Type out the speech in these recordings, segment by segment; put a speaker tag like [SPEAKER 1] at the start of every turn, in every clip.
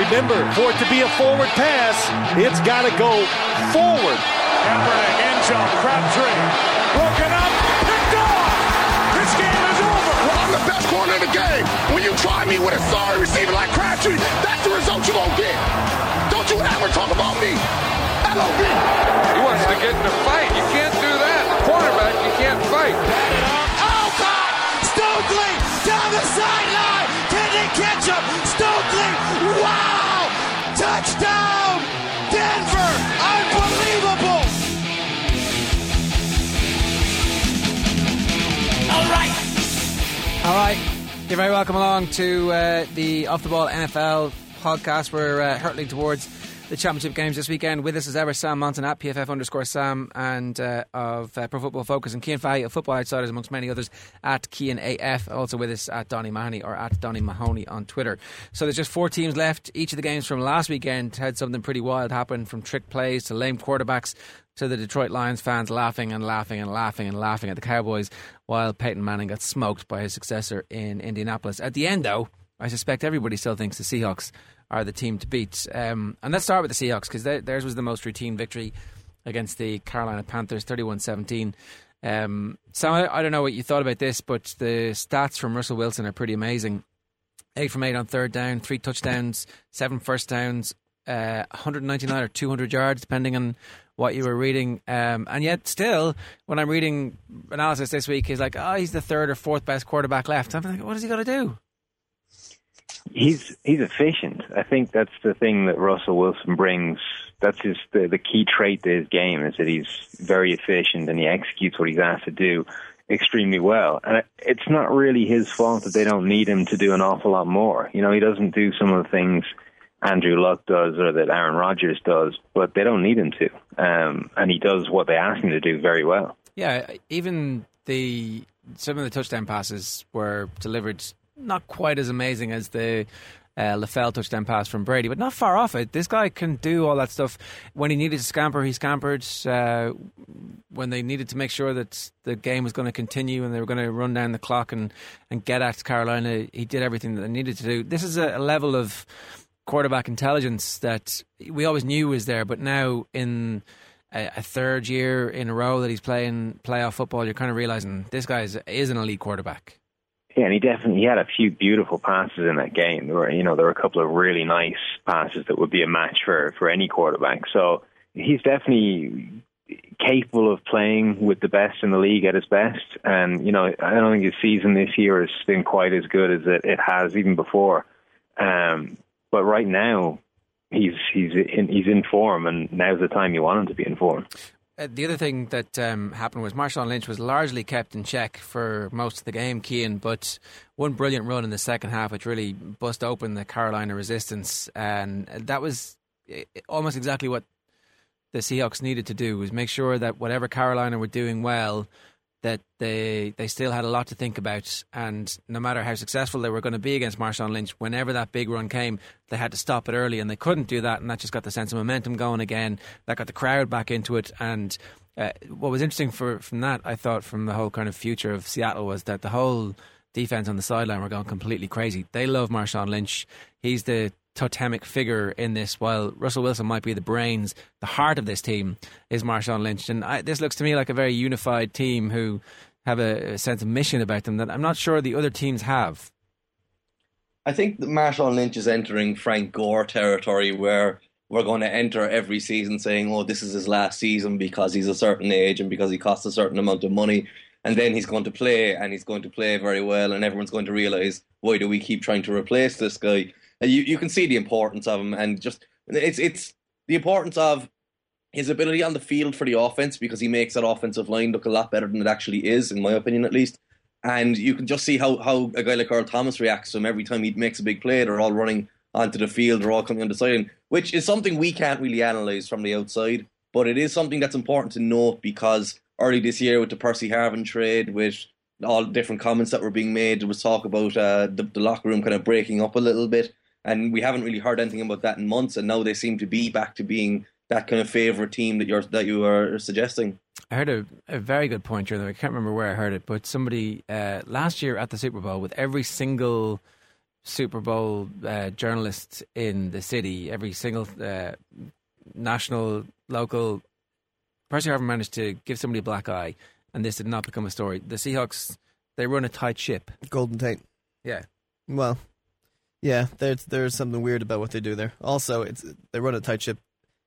[SPEAKER 1] Remember, for it to be a forward pass, it's got to go forward.
[SPEAKER 2] Kaepernick, end zone, Crabtree, broken up, picked off. This game is over.
[SPEAKER 3] Well, I'm the best corner in the game. When you try me with a sorry receiver like Crabtree, that's the result you gonna get. Don't you ever talk about me. LOB.
[SPEAKER 4] He wants to get in a fight. You can't do that. Quarterback, you can't fight.
[SPEAKER 5] Oh, God! Stokley down the sideline! They catch him? Stokley! Wow! Touchdown! Denver! Unbelievable! All right!
[SPEAKER 6] All right. You're very welcome along to uh, the Off the Ball NFL podcast. We're uh, hurtling towards the championship games this weekend. With us as ever, Sam Monson at PFF underscore Sam and uh, of uh, Pro Football Focus and Cian Fahey of Football Outsiders, amongst many others, at Cian AF. Also with us at Donny Mahoney or at Donny Mahoney on Twitter. So there's just four teams left. Each of the games from last weekend had something pretty wild happen from trick plays to lame quarterbacks to the Detroit Lions fans laughing and laughing and laughing and laughing at the Cowboys while Peyton Manning got smoked by his successor in Indianapolis. At the end, though, I suspect everybody still thinks the Seahawks are the team to beat. Um, and let's start with the Seahawks because theirs was the most routine victory against the Carolina Panthers, 31 17. Um, Sam, I, don't know what you thought about this, but the stats from Russell Wilson are pretty amazing. Eight from eight on third down, three touchdowns, seven first downs, uh, 199 or 200 yards, depending on what you were reading. Um, and yet, still, when I'm reading analysis this week, he's like, oh, he's the third or fourth best quarterback left. I'm like, what is he going to do?
[SPEAKER 7] He's he's efficient. I think that's the thing that Russell Wilson brings. That's his the, the key trait to his game is that he's very efficient and he executes what he's asked to do extremely well. And it's not really his fault that they don't need him to do an awful lot more. You know, he doesn't do some of the things Andrew Luck does or that Aaron Rodgers does, but they don't need him to. Um, and he does what they ask him to do very well.
[SPEAKER 6] Yeah, even the some of the touchdown passes were delivered not quite as amazing as the uh, LaFell touchdown pass from Brady, but not far off it. This guy can do all that stuff. When he needed to scamper, he scampered. Uh, when they needed to make sure that the game was going to continue and they were going to run down the clock and, and get at Carolina, he did everything that they needed to do. This is a, a level of quarterback intelligence that we always knew was there, but now in a, a, third year in a row that he's playing playoff football, you're kind of realizing this guy is, is an elite quarterback.
[SPEAKER 7] Yeah, and he definitely he had a few beautiful passes in that game. There were, you know, there were a couple of really nice passes that would be a match for for any quarterback. So he's definitely capable of playing with the best in the league at his best. And you know, I don't think his season this year has been quite as good as it, it has even before. Um, but right now, he's he's in, he's in form, and now's the time you want him to be in form.
[SPEAKER 6] Uh, the other thing that um, happened was Marshawn Lynch was largely kept in check for most of the game, Cian, but one brilliant run in the second half, which really bust open the Carolina resistance, and that was eh, almost exactly what the Seahawks needed to do was make sure that whatever Carolina were doing well, that they they still had a lot to think about, and no matter how successful they were going to be against Marshawn Lynch, whenever that big run came, they had to stop it early, and they couldn't do that, and that just got the sense of momentum going again. That got the crowd back into it, and uh, what was interesting for from that, I thought, from the whole kind of future of Seattle was that the whole defense on the sideline were going completely crazy. They love Marshawn Lynch. He's the totemic figure in this. While Russell Wilson might be the brains, the heart of this team is Marshawn Lynch, and I, this looks to me like a very unified team who have a, a, sense of mission about them that I'm not sure the other teams have.
[SPEAKER 8] I think that Marshawn Lynch is entering Frank Gore territory where we're going to enter every season saying, "Oh, this is his last season because he's a certain age and because he costs a certain amount of money." And then he's going to play, and he's going to play very well, and everyone's going to realize, why do we keep trying to replace this guy? You you can see the importance of him, and just it's it's the importance of his ability on the field for the offense because he makes that offensive line look a lot better than it actually is, in my opinion, at least. And you can just see how, how a guy like Earl Thomas reacts to him every time he makes a big play. They're all running onto the field, they're all coming on the side, which is something we can't really analyze from the outside. But it is something that's important to note because early this year with the Percy Harvin trade, with all different comments that were being made, there was talk about uh, the, the locker room kind of breaking up a little bit and we haven't really heard anything about that in months. And now they seem to be back to being that kind of favorite team that you're that you are suggesting.
[SPEAKER 6] I heard a, a very good point here, though. I can't remember where I heard it, but somebody uh, last year at the Super Bowl, with every single Super Bowl uh, journalists in the city, every single uh, national, local person who ever managed to give somebody a black eye, and this did not become a story. The Seahawks, they run a tight ship.
[SPEAKER 9] Golden Tate.
[SPEAKER 6] Yeah.
[SPEAKER 9] Well, yeah, there's there's something weird about what they do there. Also, it's they run a tight ship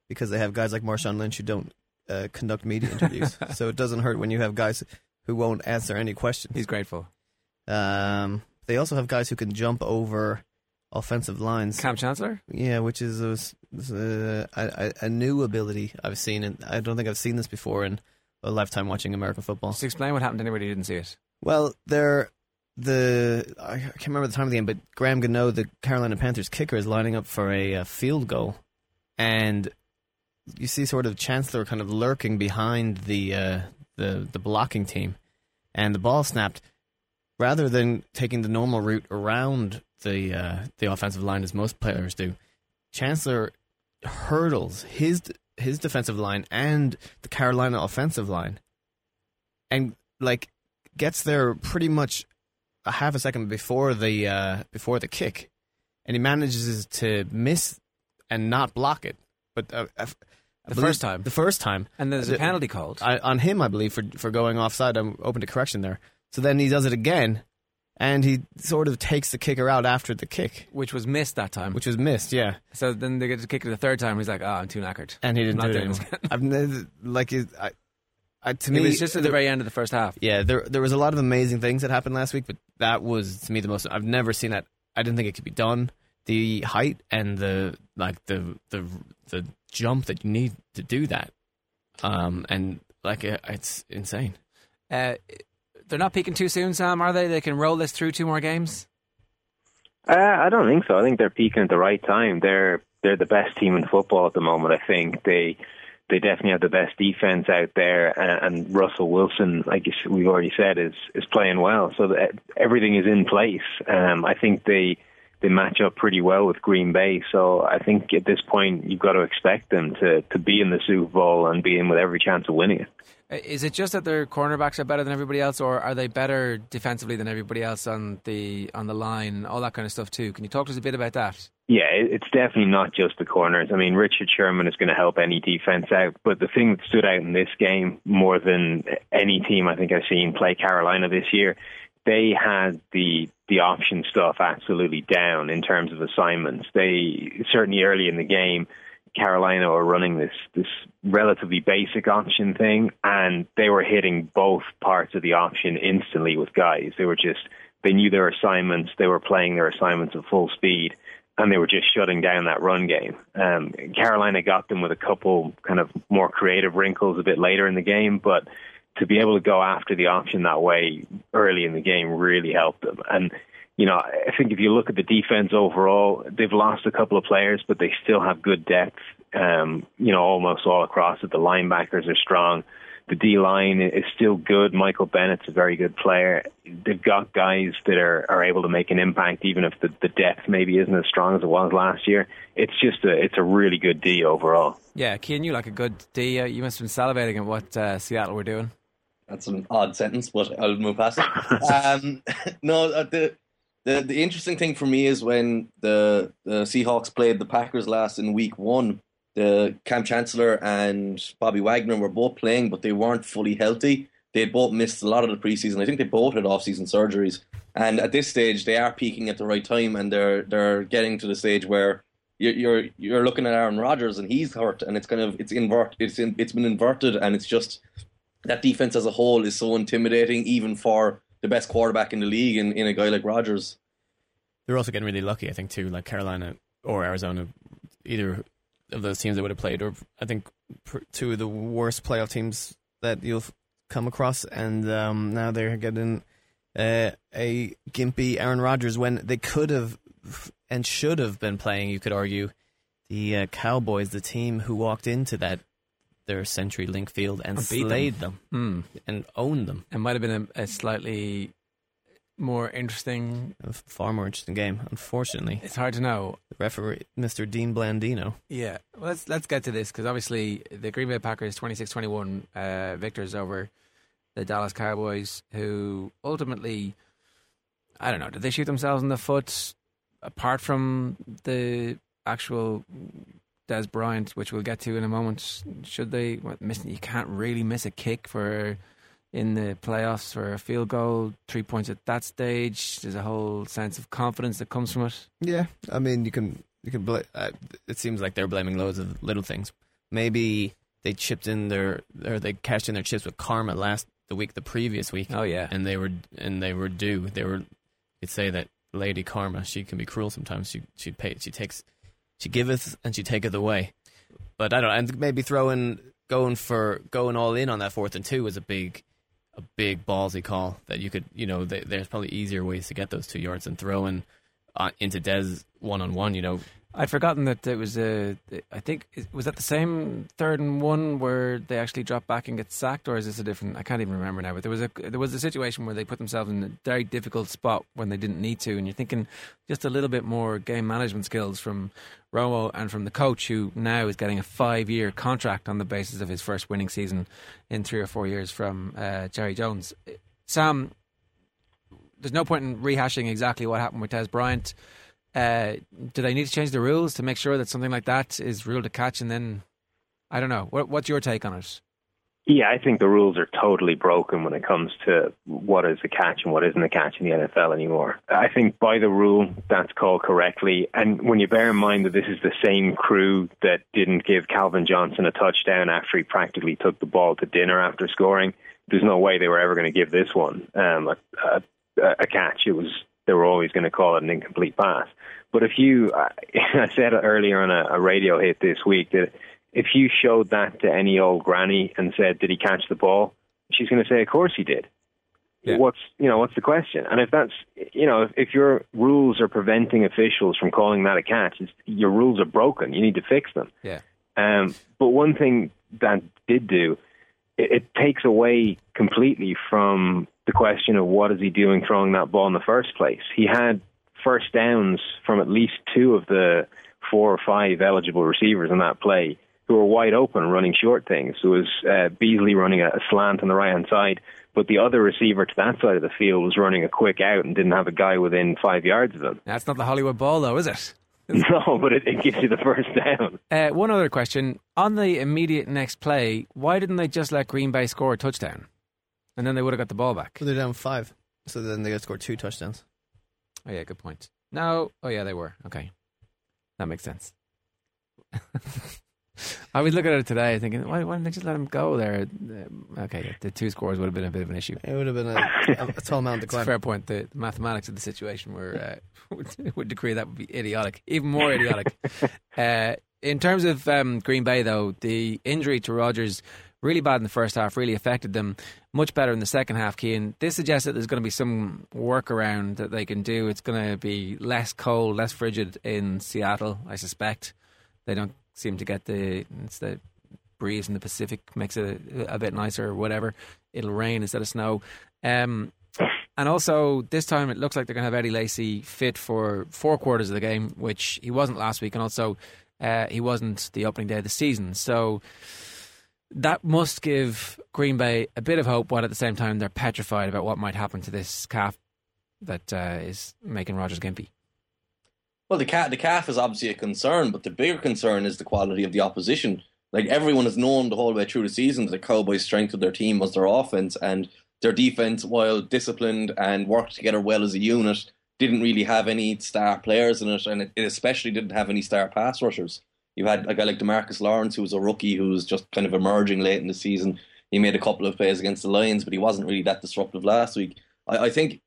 [SPEAKER 9] because they have guys like Marshawn Lynch who don't uh, conduct media interviews. so it doesn't hurt when you have guys who won't answer any questions.
[SPEAKER 6] He's grateful.
[SPEAKER 9] Um, they also have guys who can jump over offensive lines.
[SPEAKER 6] Kam Chancellor?
[SPEAKER 9] Yeah, which is uh, a, a, new ability I've seen, and I don't think I've seen this before in a lifetime watching American football.
[SPEAKER 6] Just explain what happened to anybody who didn't see it.
[SPEAKER 9] Well, they're the I can't remember the time of the game, but Graham Gano, the Carolina Panthers kicker, is lining up for a, a field goal, and you see sort of Chancellor kind of lurking behind the uh, the the blocking team, and the ball snapped. Rather than taking the normal route around the uh, the offensive line as most players do, Chancellor hurdles his his defensive line and the Carolina offensive line, and like gets there pretty much a half a second before the uh, before the kick, and he manages to miss and not block it. But uh,
[SPEAKER 6] the first time,
[SPEAKER 9] the first time,
[SPEAKER 6] and there's a penalty called
[SPEAKER 9] I, on him, I believe, for for going offside. I'm open to correction there. So then he does it again, and he sort of takes the kicker out after the kick,
[SPEAKER 6] which was missed that time.
[SPEAKER 9] Which was missed, yeah.
[SPEAKER 6] So then they get to kick it the third time. He's like, "Oh, I'm too knackered,"
[SPEAKER 9] and he didn't
[SPEAKER 6] I'm
[SPEAKER 9] do it. I've never, like it, I, I, to
[SPEAKER 6] It
[SPEAKER 9] me,
[SPEAKER 6] was just at the very end of the first half.
[SPEAKER 9] Yeah, there there was a lot of amazing things that happened last week, but that was to me the most. I've never seen that. I didn't think it could be done. The height and the like the the the jump that you need to do that, um, and like it, it's insane.
[SPEAKER 6] Uh, they're not peaking too soon, Sam, are they? They can roll this through two more games.
[SPEAKER 7] Uh, I don't think so. I think they're peaking at the right time. They're they're the best team in football at the moment. I think they they definitely have the best defense out there, and, and Russell Wilson, like you we've already said, is is playing well. So everything is in place. Um, I think they they match up pretty well with Green Bay. So I think at this point you've got to expect them to to be in the Super Bowl and be in with every chance of winning it.
[SPEAKER 6] Is it just that their cornerbacks are better than everybody else, or are they better defensively than everybody else on the on the line, all that kind of stuff too? Can you talk to us a bit about that?
[SPEAKER 7] Yeah, it's definitely not just the corners. I mean, Richard Sherman is going to help any defense out, but the thing that stood out in this game more than any team I think I've seen play Carolina this year, they had the the option stuff absolutely down in terms of assignments. They certainly early in the game, Carolina were running this this relatively basic option thing, and they were hitting both parts of the option instantly with guys. They were just they knew their assignments. They were playing their assignments at full speed, and they were just shutting down that run game. Um, Carolina got them with a couple kind of more creative wrinkles a bit later in the game, but to be able to go after the option that way early in the game really helped them. And you know, I think if you look at the defense overall, they've lost a couple of players, but they still have good depth. Um, you know, almost all across it. The linebackers are strong. The D line is still good. Michael Bennett's a very good player. They've got guys that are, are able to make an impact, even if the, the depth maybe isn't as strong as it was last year. It's just a it's a really good D overall.
[SPEAKER 6] Yeah, Cian, you like a good D. Uh, you must have been salivating at what uh, Seattle were doing.
[SPEAKER 8] That's an odd sentence, but I'll move past it. um, no, uh, the, the the interesting thing for me is when the the Seahawks played the Packers last in Week One. The Kam Chancellor and Bobby Wagner were both playing, but they weren't fully healthy. They had both missed a lot of the preseason. I think they both had off-season surgeries, and at this stage, they are peaking at the right time, and they're they're getting to the stage where you're you're, you're looking at Aaron Rodgers, and he's hurt, and it's kind of it's invert it's in, it's been inverted, and it's just that defense as a whole is so intimidating, even for the best quarterback in the league, in, in a guy like Rodgers.
[SPEAKER 9] They're also getting really lucky, I think, too. Like Carolina or Arizona, either of those teams that would have played, or I think two of the worst playoff teams that you'll come across, and um, now they're getting uh, a gimpy Aaron Rodgers when they could have and should have been playing. You could argue the uh, Cowboys, the team who walked into that their CenturyLink field and
[SPEAKER 6] And beat them.
[SPEAKER 9] slayed them,
[SPEAKER 6] Hmm.
[SPEAKER 9] and owned them.
[SPEAKER 6] It might have been a, a slightly more interesting.
[SPEAKER 9] A far more interesting game. Unfortunately,
[SPEAKER 6] It's hard to know.
[SPEAKER 9] the referee, Mr. Dean Blandino.
[SPEAKER 6] Yeah, well, let's let's get to this because obviously the Green Bay Packers 26-21 uh, victors over the Dallas Cowboys, who ultimately, I don't know, did they shoot themselves in the foot apart from the actual Dez Bryant, which we'll get to in a moment, should they what, miss? You can't really miss a kick for in the playoffs for a field goal, three points at that stage. There's a whole sense of confidence that comes from it.
[SPEAKER 9] Yeah, I mean, you can you can. Bl- uh, it seems like they're blaming loads of little things. Maybe they chipped in their or they cashed in their chips with karma last the week, the previous week.
[SPEAKER 6] Oh yeah,
[SPEAKER 9] and they were and they were due. They were. You'd say that Lady Karma, she can be cruel sometimes. She she pay, she takes she giveth and she taketh away. But I don't know, and maybe throwing going for going all in on that fourth and two was a big a big ballsy call that you could you know th- there's probably easier ways to get those two yards than throwing uh, into Dez one on one. You know,
[SPEAKER 6] I'd forgotten that it was a. I think was that the same third and one where they actually drop back and get sacked, or is this a different? I can't even remember now. But there was a there was a situation where they put themselves in a very difficult spot when they didn't need to, and you're thinking just a little bit more game management skills from Romo and from the coach, who now is getting a five year contract on the basis of his first winning season in three or four years from uh, Jerry Jones. Sam, there's no point in rehashing exactly what happened with Dez Bryant. Uh, do they need to change the rules to make sure that something like that is ruled a catch? And then, I don't know. What, what's your take on it?
[SPEAKER 7] Yeah, I think the rules are totally broken when it comes to what is a catch and what isn't a catch in the NFL anymore. I think by the rule, that's called correctly. And when you bear in mind that this is the same crew that didn't give Calvin Johnson a touchdown after he practically took the ball to dinner after scoring, there's no way they were ever going to give this one um, a, a, a catch. It was they were always going to call it an incomplete pass. But if you, I said earlier on a, a radio hit this week that if you showed that to any old granny and said, "Did he catch the ball?" she's going to say, "Of course he did." Yeah. What's you know what's the question? And if that's you know if, if your rules are preventing officials from calling that a catch, your rules are broken. You need to fix them.
[SPEAKER 6] Yeah.
[SPEAKER 7] Um, but one thing that did do, it, it takes away completely from the question of what is he doing throwing that ball in the first place. He had first downs from at least two of the four or five eligible receivers in that play who were wide open running short things. It was uh, Beasley running a, slant on the right hand side, but the other receiver to that side of the field was running a quick out and didn't have a guy within five yards of him.
[SPEAKER 6] That's not the Hollywood ball, though, is it?
[SPEAKER 7] no, but it, it, gives you the first down.
[SPEAKER 6] Uh, one other question. On the immediate next play, why didn't they just let Green Bay score a touchdown? And then they would have got the ball back.
[SPEAKER 9] Well, they're down five. So then they got to score two touchdowns.
[SPEAKER 6] Oh, yeah, good point. No. Oh, yeah, they were. Okay. That makes sense. I was looking at it today thinking, why, why didn't they just let him go there? Okay, the two scores would have been a bit of an issue.
[SPEAKER 9] It would have been a, a tall mountain to climb.
[SPEAKER 6] fair point. The, the, mathematics of the situation were uh, would, would, decree that would be idiotic, even more idiotic. uh, in terms of um, Green Bay, though, the injury to Rodgers really bad in the first half, really affected them. Much better in the second half, Cian. This suggests that there's going to be some workaround that they can do. It's going to be less cold, less frigid in Seattle, I suspect. They don't seem to get the it's the breeze in the Pacific makes it a, a bit nicer or whatever. It'll rain instead of snow. Um, and also, this time it looks like they're going to have Eddie Lacy fit for four quarters of the game, which he wasn't last week, and also uh, he wasn't the opening day of the season. So that must give Green Bay a bit of hope, while at the same time they're petrified about what might happen to this calf that uh, is making Rodgers gimpy.
[SPEAKER 8] Well, the calf, the calf is obviously a concern, but the bigger concern is the quality of the opposition. Like everyone has known the whole way through the season, that the Cowboys' strength of their team was their offense, and their defense, while disciplined and worked together well as a unit, didn't really have any star players in it, and it, it especially didn't have any star pass rushers. You had a guy like DeMarcus Lawrence, who was a rookie who was just kind of emerging late in the season. He made a couple of plays against the Lions, but he wasn't really that disruptive last week. I, I think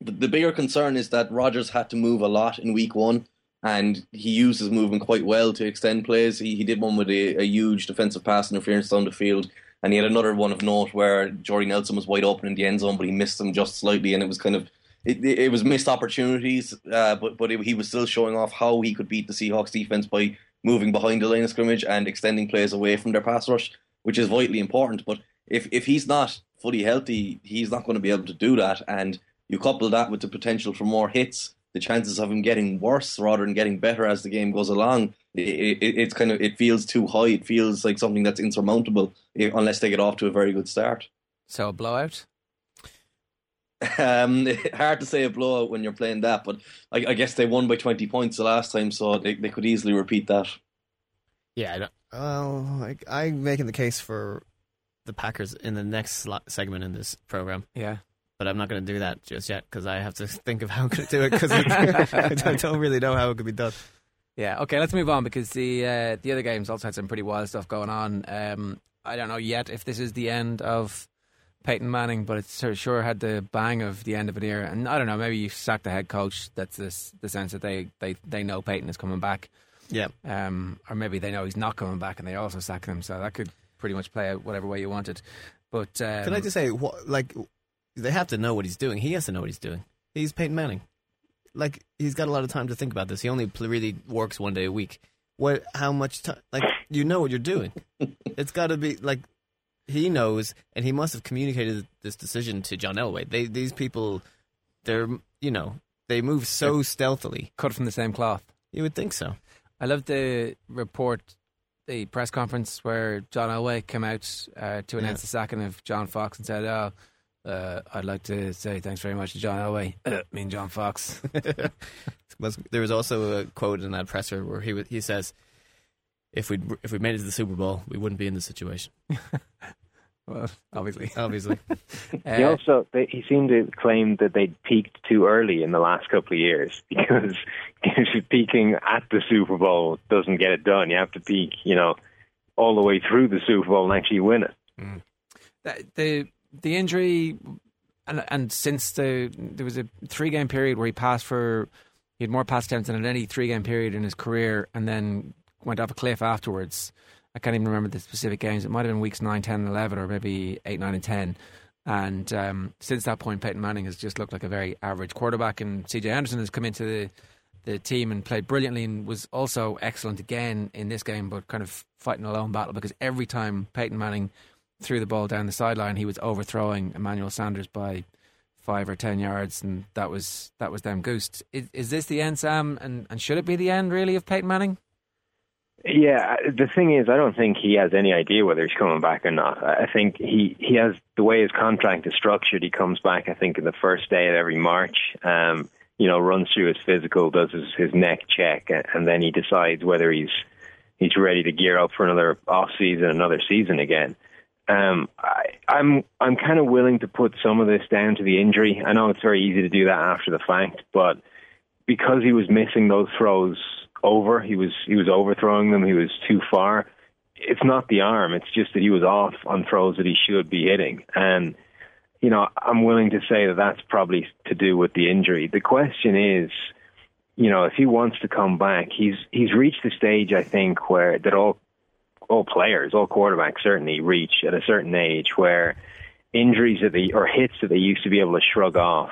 [SPEAKER 8] the, the bigger concern is that Rodgers had to move a lot in week one, and he used his movement quite well to extend plays. He, he did one with a, a huge defensive pass interference down the field, and he had another one of note where Jordy Nelson was wide open in the end zone, but he missed him just slightly, and it was kind of it, it was missed opportunities, uh, but but it, he was still showing off how he could beat the Seahawks defense by moving behind the line of scrimmage and extending plays away from their pass rush, which is vitally important. But if if he's not fully healthy, he's not going to be able to do that. And you couple that with the potential for more hits, the chances of him getting worse rather than getting better as the game goes along, it, it, it's kind of it feels too high. It feels like something that's insurmountable unless they get off to a very good start.
[SPEAKER 6] So a blowout.
[SPEAKER 8] Um, hard to say a blowout when you're playing that, but I, I guess they won by 20 points the last time, so they, they could easily repeat that.
[SPEAKER 9] Yeah, I don't, well, like, I'm making the case for the Packers in the next sli- segment in this program.
[SPEAKER 6] Yeah.
[SPEAKER 9] But I'm not going to do that just yet because I have to think of how I'm going to do it because I don't really know how it could be done.
[SPEAKER 6] Yeah, okay, let's move on because the uh, the other games also had some pretty wild stuff going on. Um, I don't know yet if this is the end of Peyton Manning, but it sure had the bang of the end of an era. And I don't know, maybe you sacked the head coach. That's this, the sense that they, they, they know Peyton is coming back.
[SPEAKER 9] Yeah.
[SPEAKER 6] Um, or maybe they know he's not coming back and they also sack him. So that could pretty much play out whatever way you wanted. But um,
[SPEAKER 9] Can I just say, what, like, they have to know what he's doing. He has to know what he's doing. He's Peyton Manning. Like, he's got a lot of time to think about this. He only really works one day a week. What? How much time? Like, you know what you're doing. it's got to be like he knows, and he must have communicated this decision to John Elway. They these people, they're you know they move so stealthily.
[SPEAKER 6] cut from the same cloth.
[SPEAKER 9] You would think so.
[SPEAKER 6] I love the report, the press conference where John Elway came out uh, to announce
[SPEAKER 9] Yeah.
[SPEAKER 6] the sacking of John Fox and said, "Oh, uh, I'd like to say thanks very much to John Elway, uh, me and John Fox."
[SPEAKER 9] There was also a quote in that presser where he he says, "If we if we made it to the Super Bowl, we wouldn't be in this situation."
[SPEAKER 6] well, obviously,
[SPEAKER 9] Obviously,
[SPEAKER 7] He
[SPEAKER 6] Uh,
[SPEAKER 7] also they, he seemed to claim that they'd peaked too early in the last couple of years because peaking at the Super Bowl doesn't get it done. You have to peak, you know, all the way through the Super Bowl and actually win it.
[SPEAKER 6] the the, the injury, and and since the there was a three game period where he passed for he had more pass attempts than at any three game period in his career, and then went off a cliff afterwards. I can't even remember the specific games. It might have been weeks 9, 10, and 11, or maybe 8, 9, and 10. And um, since that point, Peyton Manning has just looked like a very average quarterback. And CJ Anderson has come into the, the team and played brilliantly and was also excellent again in this game, but kind of fighting a lone battle because every time Peyton Manning threw the ball down the sideline, he was overthrowing Emmanuel Sanders by five or ten yards, and that was that was them goosed. Is, is this the end, Sam? And and should it be the end really of Peyton Manning?
[SPEAKER 7] Yeah, the thing is, I don't think he has any idea whether he's coming back or not. I think he he has the way his contract is structured. He comes back, I think, in the first day of every March. Um, you know, runs through his physical, does his, his neck check, and, and then he decides whether he's he's ready to gear up for another off season, another season again. Um, I, I'm I'm kind of willing to put some of this down to the injury. I know it's very easy to do that after the fact, but because he was missing those throws over, he was he was overthrowing them. He was too far. It's not the arm. It's just that he was off on throws that he should be hitting. And you know, I'm willing to say that that's probably to do with the injury. The question is, you know, if he wants to come back, he's he's reached the stage I think where that all all players, all quarterbacks certainly reach at a certain age where injuries that they or hits that they used to be able to shrug off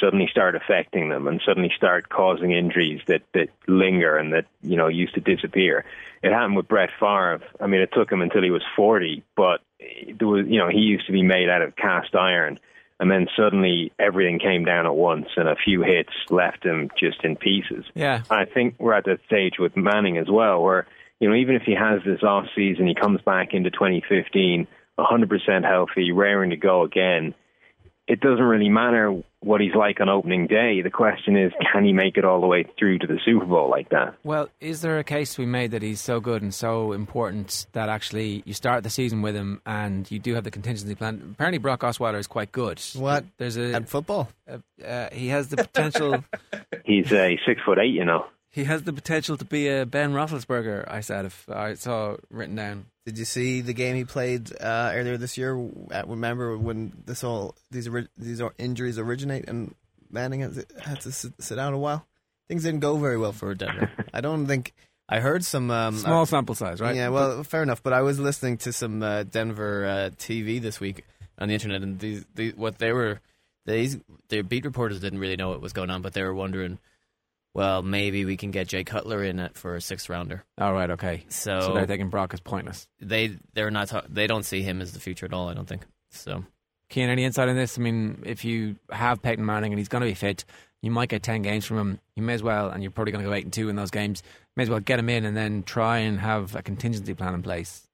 [SPEAKER 7] suddenly start affecting them and suddenly start causing injuries that that linger and that you know used to disappear. It happened with Brett Favre. I mean, it took him until he was 40, but there was you know he used to be made out of cast iron, and then suddenly everything came down at once, and a few hits left him just in pieces.
[SPEAKER 6] Yeah.
[SPEAKER 7] I think we're at that stage with Manning as well, where you know even if he has this off season, he comes back into 2015 100% healthy, raring to go again. It doesn't really matter what he's like on opening day. The question is, can he make it all the way through to the Super Bowl like that?
[SPEAKER 6] Well, is there a case we made that he's so good and so important that actually you start the season with him and you do have the contingency plan? Apparently, Brock Osweiler is quite good.
[SPEAKER 9] What?
[SPEAKER 6] There's a
[SPEAKER 9] at football.
[SPEAKER 6] uh, uh, he has the potential.
[SPEAKER 7] He's uh, he's six foot eight, you know.
[SPEAKER 6] he has the potential to be a Ben Roethlisberger. I said if I saw written down.
[SPEAKER 9] Did you see the game he played uh, earlier this year? Uh, Remember when this all these these injuries originate and Manning had to, had to sit, sit out a while? Things didn't go very well for Denver. I don't think I heard some um,
[SPEAKER 6] Small sample size, right?
[SPEAKER 9] Yeah, well, fair enough. But I was listening to some uh, Denver uh, TV this week on the internet, and these, these what they were these their beat reporters didn't really know what was going on, but they were wondering, well, maybe we can get Jay Cutler in it for a sixth rounder.
[SPEAKER 6] All right. Okay.
[SPEAKER 9] So,
[SPEAKER 6] So they're thinking Brock is pointless.
[SPEAKER 9] they they're not ta- they don't see him as the future at all. I don't think so.
[SPEAKER 6] Cian, any insight on this? I mean, if you have Peyton Manning and he's going to be fit, you might get 10 games from him. You may as well, and you're probably going to go 8 and 2 in those games, may as well get him in and then try and have a contingency plan in place.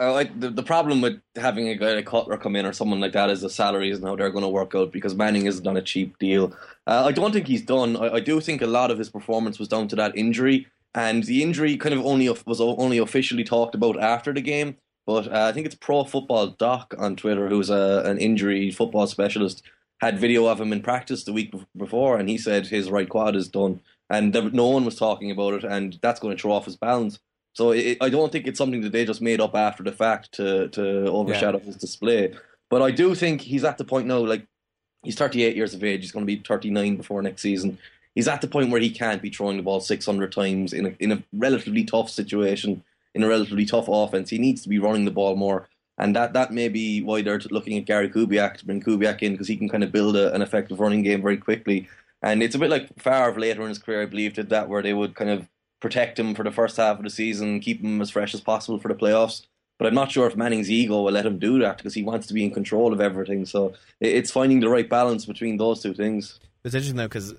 [SPEAKER 8] Uh, I, the, the problem with having a guy like Cutler come in or someone like that is the salaries and how they're going to work out because Manning isn't on a cheap deal. Uh, I don't think he's done. I, I do think a lot of his performance was down to that injury, and the injury kind of only was only officially talked about after the game. But uh, I think it's Pro Football Doc on Twitter, who's a, an injury football specialist, had video of him in practice the week before, and he said his right quad is done, and there, no one was talking about it, and that's going to throw off his balance. So it, I don't think it's something that they just made up after the fact to to overshadow yeah. his display. But I do think he's at the point now, like he's 38 years of age. He's going to be 39 before next season. He's at the point where he can't be throwing the ball 600 times in a, in a relatively tough situation, in a relatively tough offense. He needs to be running the ball more. And that, that may be why they're looking at Gary Kubiak to bring Kubiak in because he can kind of build a, an effective running game very quickly. And it's a bit like Favre later in his career, I believe, did that where they would kind of protect him for the first half of the season, keep him as fresh as possible for the playoffs. But I'm not sure if Manning's ego will let him do that because he wants to be in control of everything. So it's finding the right balance between those two things.
[SPEAKER 9] It's interesting though because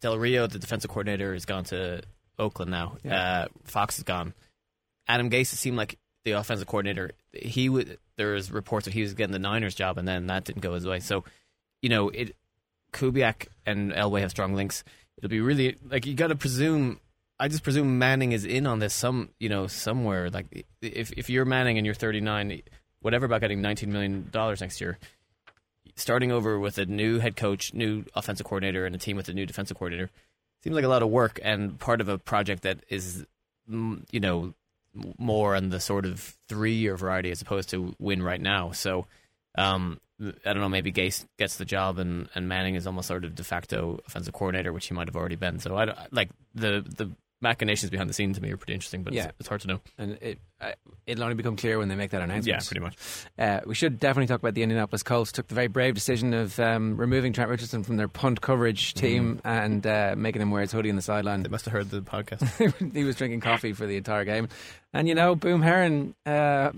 [SPEAKER 9] Del Rio, the defensive coordinator, has gone to Oakland now. Yeah. Uh, Fox is gone. Adam Gase seemed like the offensive coordinator. He would. There was reports that he was getting the Niners job, and then that didn't go his way. So, you know, it Kubiak and Elway have strong links. It'll be really like you got to presume I just presume Manning is in on this some you know somewhere. Like if if you're Manning and you're 39, whatever about getting 19 million dollars next year, starting over with a new head coach, new offensive coordinator, and a team with a new defensive coordinator seems like a lot of work and part of a project that is mm, you know more on the sort of three year variety as opposed to win right now. So. Um, I don't know. Maybe Gase gets the job, and, and Manning is almost sort of de facto offensive coordinator, which he might have already been. So I like the the machinations behind the scenes to me are pretty interesting, but yeah. it's, it's hard to know.
[SPEAKER 6] And it uh, it'll only become clear when they make that announcement.
[SPEAKER 9] Yeah, pretty much.
[SPEAKER 6] Uh, we should definitely talk about the Indianapolis Colts. Took the very brave decision of um, removing Trent Richardson from their punt coverage mm-hmm. team mm. and uh, making him wear his hoodie on the sideline.
[SPEAKER 9] They must have heard the podcast.
[SPEAKER 6] he was drinking coffee for the entire game, and you know, Boom Herron. Uh,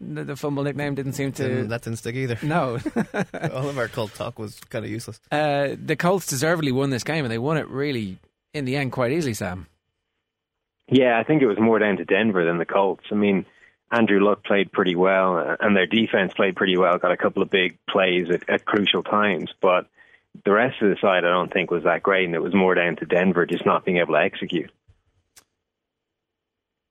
[SPEAKER 6] the, the, fumble nickname didn't seem to.
[SPEAKER 9] Didn't, that didn't stick either.
[SPEAKER 6] No.
[SPEAKER 9] All of our cult talk was kind of useless.
[SPEAKER 6] Uh, the Colts deservedly won this game, and they won it really, in the end, quite easily, Sam.
[SPEAKER 7] Yeah, I think it was more down to Denver than the Colts. I mean, Andrew Luck played pretty well, uh, and their defense played pretty well. Got a couple of big plays at, at crucial times, but the rest of the side I don't think was that great, and it was more down to Denver just not being able to execute.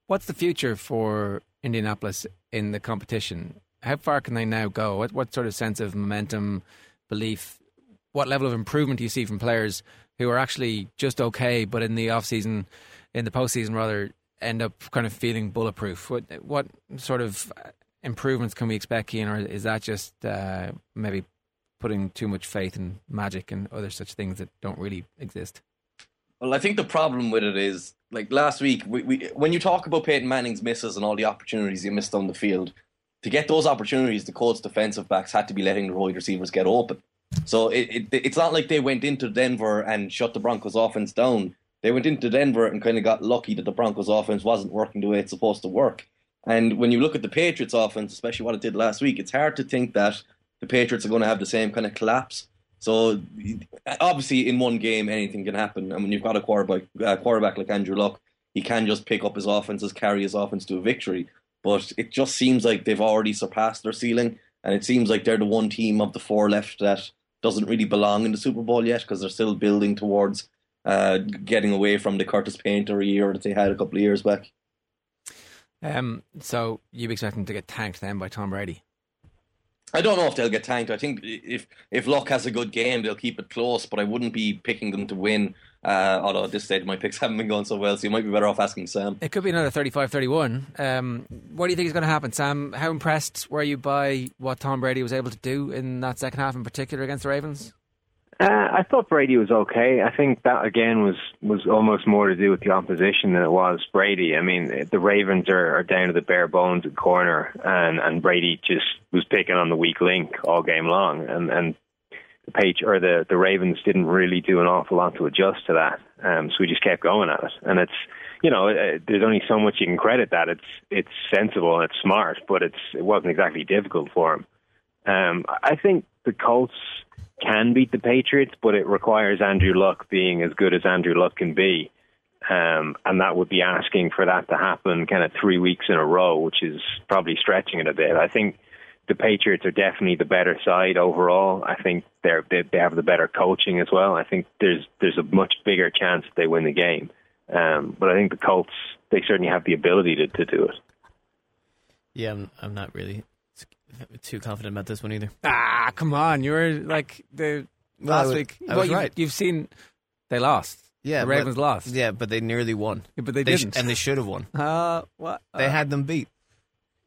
[SPEAKER 6] What's the future for Indianapolis in the competition? How far can they now go? What what sort of sense of momentum, belief, what level of improvement do you see from players who are actually just okay, but in the off season in the postseason rather end up kind of feeling bulletproof. What what sort of improvements can we expect, Ian, or is that just uh, maybe putting too much faith in magic and other such things that don't really exist?
[SPEAKER 8] Well, I think the problem with it is like last week, we, we, when you talk about Peyton Manning's misses and all the opportunities he missed on the field, to get those opportunities, the Colts defensive backs had to be letting the wide receivers get open. So it, it, it's not like they went into Denver and shut the Broncos offense down. They went into Denver and kind of got lucky that the Broncos offense wasn't working the way it's supposed to work. And when you look at the Patriots offense, especially what it did last week, it's hard to think that the Patriots are going to have the same kind of collapse. So obviously, in one game, anything can happen. And when you've got a quarterback, uh, quarterback like Andrew Luck, he can just pick up his offenses, carry his offense to a victory. But it just seems like they've already surpassed their ceiling, and it seems like they're the one team of the four left that doesn't really belong in the Super Bowl yet because they're still building towards uh, getting away from the Curtis Painter year that they had a couple of years back.
[SPEAKER 6] Um, so you expect them to get tanked then by Tom Brady?
[SPEAKER 8] I don't know if they'll get tanked. I think if if Luck has a good game, they'll keep it close. But I wouldn't be picking them to win. Uh, although at this stage my picks haven't been going so well, so you might be better off asking Sam.
[SPEAKER 6] It could be another 35-31. Um, what do you think is going to happen, Sam? How impressed were you by what Tom Brady was able to do in that second half, in particular against the Ravens?
[SPEAKER 7] Uh, I thought Brady was okay. I think that again was was almost more to do with the opposition than it was Brady. I mean, the Ravens are, are down to the bare bones at corner, and and Brady just was picking on the weak link all game long, and and the page or the the Ravens didn't really do an awful lot to adjust to that. Um, so we just kept going at it, and it's you know uh, there's only so much you can credit that. It's it's sensible and it's smart, but it's it wasn't exactly difficult for him. Um, I think the Colts can beat the Patriots, but it requires Andrew Luck being as good as Andrew Luck can be. Um, and that would be asking for that to happen kind of three weeks in a row, which is probably stretching it a bit. I think the Patriots are definitely the better side overall. I think they're they, they have the better coaching as well. I think there's there's a much bigger chance that they win the game. Um, but I think the Colts they certainly have the ability to, to do it.
[SPEAKER 9] Yeah, I'm, I'm not really too confident about this one either.
[SPEAKER 6] Ah, come on! You were like the
[SPEAKER 9] Well, I
[SPEAKER 6] last
[SPEAKER 9] was-
[SPEAKER 6] week.
[SPEAKER 9] I
[SPEAKER 6] well,
[SPEAKER 9] was
[SPEAKER 6] you,
[SPEAKER 9] right.
[SPEAKER 6] You've seen they lost.
[SPEAKER 9] Yeah,
[SPEAKER 6] the
[SPEAKER 9] but-
[SPEAKER 6] Ravens lost.
[SPEAKER 9] Yeah, but they nearly won.
[SPEAKER 6] Yeah, but they
[SPEAKER 9] sh-
[SPEAKER 6] didn't.
[SPEAKER 9] and they should have won.
[SPEAKER 6] Uh, what?
[SPEAKER 9] They
[SPEAKER 6] Uh,
[SPEAKER 9] had them beat,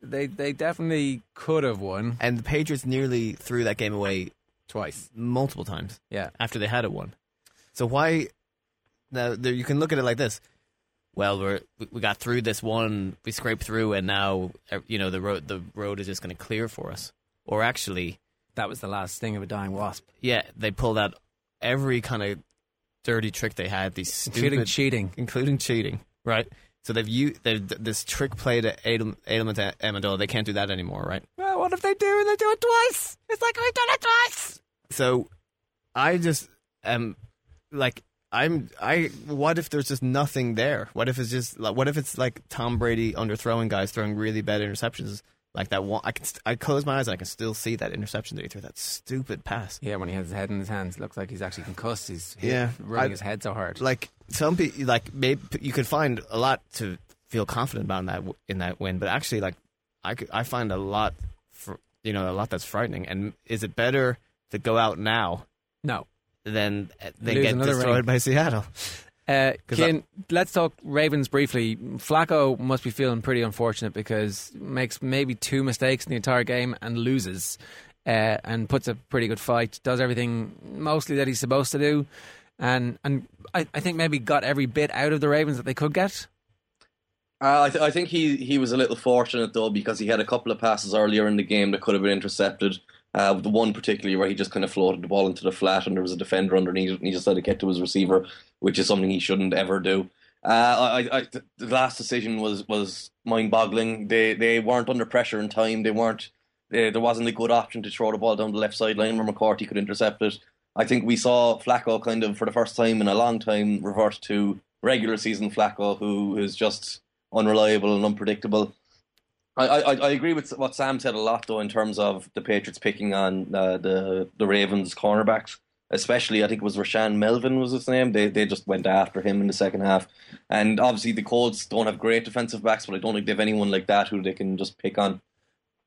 [SPEAKER 6] They they definitely could have won
[SPEAKER 9] and the Patriots nearly threw that game away
[SPEAKER 6] twice.
[SPEAKER 9] multiple times
[SPEAKER 6] Yeah.
[SPEAKER 9] after they had it won. So why? Now there, you can look at it like this. Well, we're we- we got through this one, we scraped through, and now uh, you know the road the road is just going to clear for us. Or actually,
[SPEAKER 6] That was the last sting of a dying wasp,
[SPEAKER 9] yeah, they pulled out every kind of dirty trick they had. These stupid,
[SPEAKER 6] including cheating.
[SPEAKER 9] including cheating, right? So they've used they've, this trick play to Adel, Edelman to Amendola. They can't do that anymore, right?
[SPEAKER 6] Well, what if they do and they do it twice? It's like we've done it twice.
[SPEAKER 9] So I just am like I'm I what if there's just nothing there? What if it's just like what if it's like Tom Brady underthrowing guys throwing really bad interceptions like that one I can st- I close my eyes and I can still see that interception that he threw that stupid pass.
[SPEAKER 6] Yeah, when he has his head in his hands, looks like he's actually concussed. He's hit-
[SPEAKER 9] Yeah,
[SPEAKER 6] running
[SPEAKER 9] I-
[SPEAKER 6] his head so hard.
[SPEAKER 9] Like some people like maybe you could find a lot to feel confident about in that in that win, but actually like I could, I find a lot for you know a lot that's frightening and is it better to go out now
[SPEAKER 6] no.
[SPEAKER 9] than than
[SPEAKER 6] Lose
[SPEAKER 9] get destroyed
[SPEAKER 6] ring.
[SPEAKER 9] by Seattle?
[SPEAKER 6] Uh, Cian, let's talk Ravens briefly. Flacco must be feeling pretty unfortunate because makes maybe two mistakes in the entire game and loses, uh, and puts a pretty good fight. Does everything mostly that he's supposed to do, and and I, I think maybe got every bit out of the Ravens that they could get.
[SPEAKER 8] Uh, I, th- I think he, he was a little fortunate though because he had a couple of passes earlier in the game that could have been intercepted. Uh, the one particularly where he just kind of floated the ball into the flat and there was a defender underneath and he just had to get to his receiver, which is something he shouldn't ever do. Uh, I, I, the last decision was was mind boggling. They they weren't under pressure in time. They weren't. They, there wasn't a good option to throw the ball down the left sideline where McCourty could intercept it. I think we saw Flacco kind of for the first time in a long time revert to regular season Flacco, who is just unreliable and unpredictable. I, I, I agree with what Sam said a lot though in terms of the Patriots picking on uh, the the Ravens cornerbacks, especially I think it was Rashaan Melvin was his name. They they just went after him in the second half, and obviously the Colts don't have great defensive backs, but I don't think they have anyone like that who they can just pick on.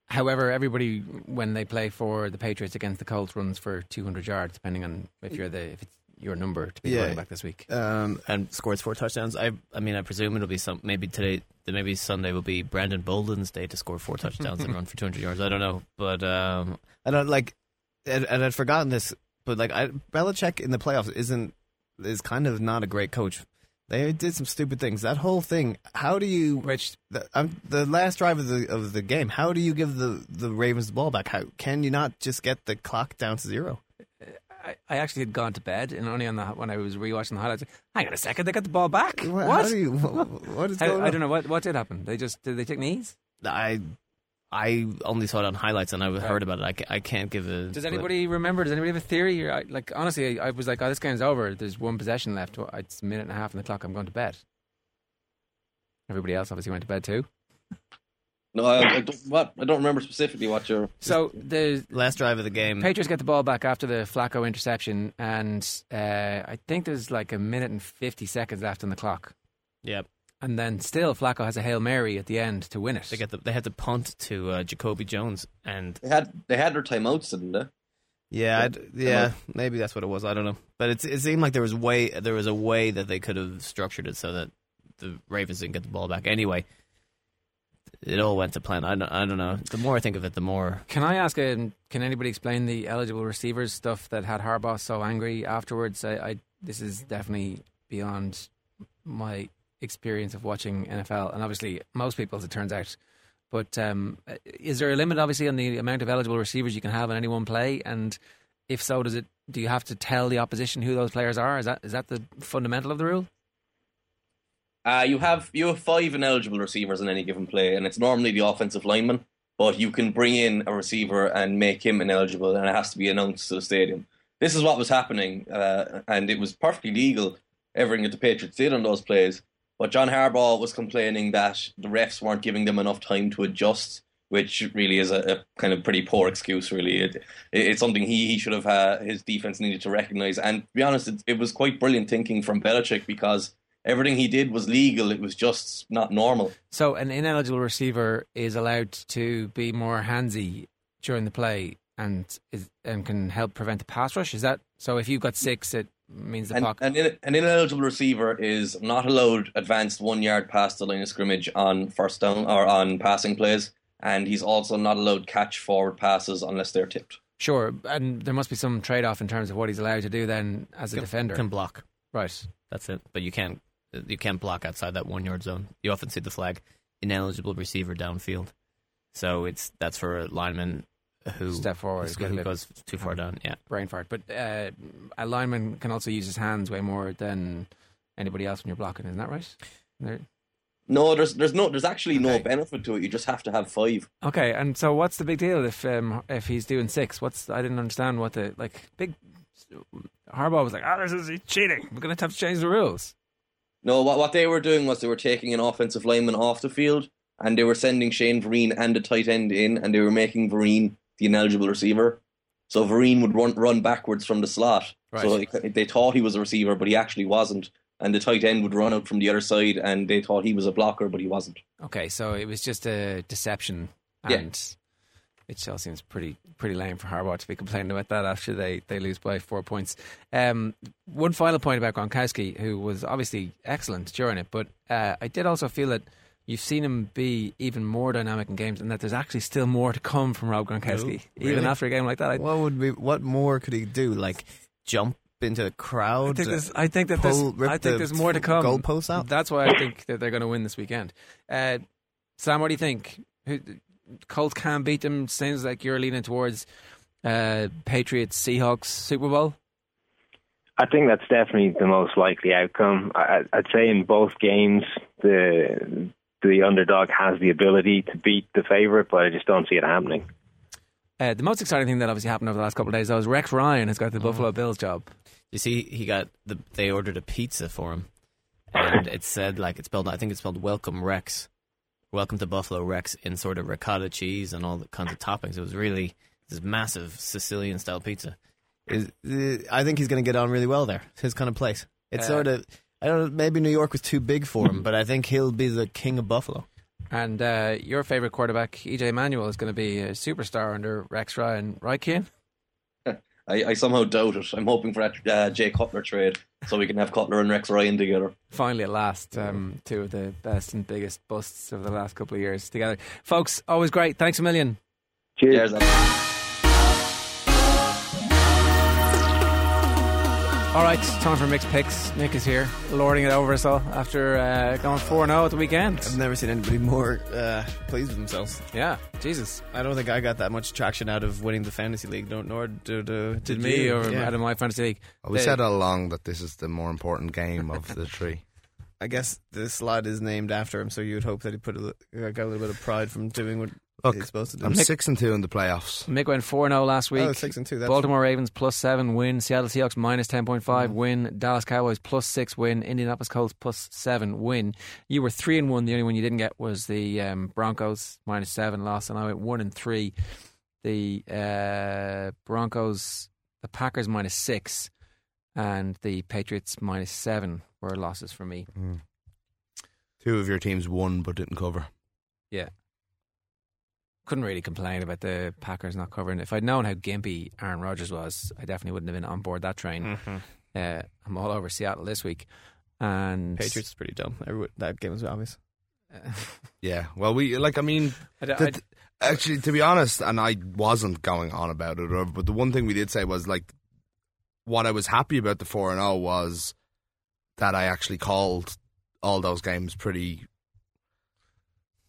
[SPEAKER 6] However, everybody when they play for the Patriots against the Colts runs for 200 yards, depending on if you're the if it's your number to be
[SPEAKER 9] Yeah.
[SPEAKER 6] running back this week.
[SPEAKER 9] um, and scores four touchdowns. I I mean, I presume it'll be some maybe today, maybe Sunday will be Brandon Bolden's day to score four touchdowns and run for 200 yards. I don't know, but um, I don't like, and, and I'd forgotten this, but like, I, Belichick in the playoffs isn't is kind of not a great coach. They did some stupid things. That whole thing. How do you?
[SPEAKER 6] Which
[SPEAKER 9] The, um, the last drive of the of the game. How do you give the the Ravens the ball back? How can you not just get the clock down to zero?
[SPEAKER 6] I, I actually had gone to bed and only on the when I was rewatching the highlights. Hang on a second, they got the ball back.
[SPEAKER 9] What?
[SPEAKER 6] What?
[SPEAKER 9] You, what is
[SPEAKER 6] I,
[SPEAKER 9] going
[SPEAKER 6] I
[SPEAKER 9] on?
[SPEAKER 6] don't know what what did happen. They just did they take knees?
[SPEAKER 9] I I only saw it on highlights and I heard about it. I, ca- I can't give a.
[SPEAKER 6] Does anybody remember? Does anybody have a theory? Or I, like honestly, I, I was like, oh, this game's over. There's one possession left. It's a minute and a half on the clock. I'm going to bed. Everybody else obviously went to bed too.
[SPEAKER 8] No, I, I don't. What I don't remember specifically what you're.
[SPEAKER 6] So the
[SPEAKER 9] last drive of the game?
[SPEAKER 6] Patriots get the ball back after the Flacco interception, and uh, I think there's like a minute and fifty seconds left on the clock.
[SPEAKER 9] Yep.
[SPEAKER 6] And then still, Flacco has a hail mary at the end to win it.
[SPEAKER 9] They get the, they had to punt to uh, Jacoby Jones and
[SPEAKER 8] They had they had their timeouts, didn't they?
[SPEAKER 9] yeah I'd, yeah maybe that's what it was. I don't know, but it's, it seemed like there was way there was a way that they could have structured it so that the Ravens didn't get the ball back. Anyway, it all went to plan. I don't, I don't know. The more I think of it, the more
[SPEAKER 6] Can I ask? Um, can anybody explain the eligible receivers stuff that had Harbaugh so angry afterwards? I, I this is definitely beyond my experience of watching NFL, and obviously most people, as it turns out. But um, is there a limit, obviously, on the amount of eligible receivers you can have in any one play? And if so, does it? Do you have to tell the opposition who those players are? Is that is that the fundamental of the rule?
[SPEAKER 8] Uh, you have you have five ineligible receivers in any given play, and it's normally the offensive lineman. But you can bring in a receiver and make him ineligible, and it has to be announced to the stadium. This is what was happening, uh, and it was perfectly legal everything that the Patriots did on those plays. But John Harbaugh was complaining that the refs weren't giving them enough time to adjust, which really is a, a kind of pretty poor excuse. Really, it, it, it's something he, he should have uh, his defense needed to recognize. And to be honest, it, it was quite brilliant thinking from Belichick because everything he did was legal. It was just not normal.
[SPEAKER 6] So an ineligible receiver is allowed to be more handsy during the play and is, and can help prevent the pass rush. Is that so? If you've got six, it means the
[SPEAKER 8] An,
[SPEAKER 6] pocket.
[SPEAKER 8] an, in- an ineligible receiver is not allowed advanced one yard past the line of scrimmage on first down or on passing plays, and he's also not allowed catch forward passes unless they're tipped.
[SPEAKER 6] Sure, and there must be some trade off in terms of what he's allowed to do then as a
[SPEAKER 9] Can-
[SPEAKER 6] defender.
[SPEAKER 9] Can block.
[SPEAKER 6] right.
[SPEAKER 9] That's it. But you can't you can't block outside that one yard zone. You often see the flag ineligible receiver downfield. So it's that's for a lineman who
[SPEAKER 6] Step forward,
[SPEAKER 9] who
[SPEAKER 6] get a bit-
[SPEAKER 9] goes too far down. Yeah.
[SPEAKER 6] brain fart. But uh, a lineman can also use his hands way more than anybody else when you're blocking. Isn't that right? There-
[SPEAKER 8] No, there's there's no there's actually no benefit to it. You just have to have five.
[SPEAKER 6] Okay, and so what's the big deal if um, if he's doing six? What's I didn't understand what the like big. Harbaugh was like, "Ah, this is cheating. We're going to have to change the rules."
[SPEAKER 8] No, what what they were doing was they were taking an offensive lineman off the field and they were sending Shane Vereen and the tight end in, and they were making Vereen the ineligible receiver. So Vereen would run run backwards from the slot. So
[SPEAKER 6] Right.
[SPEAKER 8] they thought he was a receiver, but he actually wasn't. And the tight end would run out from the other side, and they thought he was a blocker, but he wasn't.
[SPEAKER 6] Okay, so it was just a deception,
[SPEAKER 8] Yeah.
[SPEAKER 6] it still seems pretty pretty lame for Harbaugh to be complaining about that after they, they lose by four points. Um, one final point about Gronkowski, who was obviously excellent during it, but uh, I did also feel that you've seen him be even more dynamic in games, and that there's actually still more to come from Rob Gronkowski, even
[SPEAKER 9] really?
[SPEAKER 6] after a game like that. I,
[SPEAKER 9] What would be what more could he do? Like jump into the
[SPEAKER 6] I
[SPEAKER 9] crowd?
[SPEAKER 6] think there's, I think that there's,
[SPEAKER 9] pull- rip
[SPEAKER 6] I think
[SPEAKER 9] the
[SPEAKER 6] there's more to come.
[SPEAKER 9] goalposts out?
[SPEAKER 6] That's why I think that they're going to win this weekend. Uh, Sam, what do you think? Who, Colts can beat them. Seems like you're leaning towards uh, Patriots Seahawks Super Bowl.
[SPEAKER 7] I think that's definitely the most likely outcome. I, I'd say in both games, the the underdog has the ability to beat the favorite, but I just don't see it happening.
[SPEAKER 6] Uh, the most exciting thing that obviously happened over the last couple of days though, is Rex Ryan has got the Buffalo Bills job.
[SPEAKER 9] You see, he got the. They ordered a pizza for him, and it said like it's spelled. I think it's spelled Welcome Rex, Welcome to Buffalo Rex in sort of ricotta cheese and all the kinds of toppings. It was really this massive Sicilian style pizza. Is uh, I think he's going to get on really well there. It's his kind of place. It's
[SPEAKER 6] Uh,
[SPEAKER 9] sort of. I don't know. Maybe New York was too big for him, but I think he'll be the king of Buffalo.
[SPEAKER 6] And uh, your favorite quarterback, EJ Manuel, is going to be a superstar under Rex Ryan, right, Cian?
[SPEAKER 8] I, I somehow doubt it. I'm hoping for that uh, Jay Cutler trade so we can have Cutler and Rex Ryan together.
[SPEAKER 6] Finally, at last, um, two of the best and biggest busts of the last couple of years together. Folks, always great. Thanks a million.
[SPEAKER 7] Cheers.
[SPEAKER 8] Cheers.
[SPEAKER 6] All right, time for Mick's picks. Mick is here, lording it over us all after uh, going 4 0 at the weekend.
[SPEAKER 9] I've never seen anybody more uh, pleased with themselves.
[SPEAKER 6] Yeah, Jesus.
[SPEAKER 9] I don't think I got that much traction out of winning the fantasy league. Nor, nor did, uh,
[SPEAKER 6] Did me
[SPEAKER 9] you.
[SPEAKER 6] or
[SPEAKER 9] Yeah.
[SPEAKER 6] out of my fantasy league.
[SPEAKER 10] We
[SPEAKER 6] They-
[SPEAKER 10] said all along that this is the more important game of the three.
[SPEAKER 9] I guess this slot is named after him, so you'd hope that he put a, got a little bit of pride from doing what
[SPEAKER 10] Look,
[SPEAKER 9] he's supposed to do.
[SPEAKER 10] I'm six and two in the playoffs.
[SPEAKER 6] Mick went 4 0 last week.
[SPEAKER 9] Oh, six and two. That's
[SPEAKER 6] Baltimore Ravens plus 7 win. Seattle Seahawks minus 10.5 win. Dallas Cowboys plus 6 win. Indianapolis Colts plus 7 win. You were 3 and 1. The only one you didn't get was the um, Broncos minus 7 loss. And I went 1 and 3. The uh, Broncos, the Packers minus 6, and the Patriots minus 7 were losses for me.
[SPEAKER 10] Two of your teams won but didn't cover.
[SPEAKER 6] Yeah. Couldn't really complain about the Packers not covering. If I'd known how gimpy Aaron Rodgers was, I definitely wouldn't have been on board that train.
[SPEAKER 9] Mhm.
[SPEAKER 6] Uh, I'm all over Seattle this week, and
[SPEAKER 9] Patriots is pretty dumb. Everyone, that game was obvious.
[SPEAKER 10] Yeah. Well, we like. I mean,
[SPEAKER 6] I,
[SPEAKER 10] the-
[SPEAKER 6] I-
[SPEAKER 10] actually, to be honest, and I wasn't going on about it, or- but the one thing we did say was like, what I was happy about the four and zero was that I actually called all those games pretty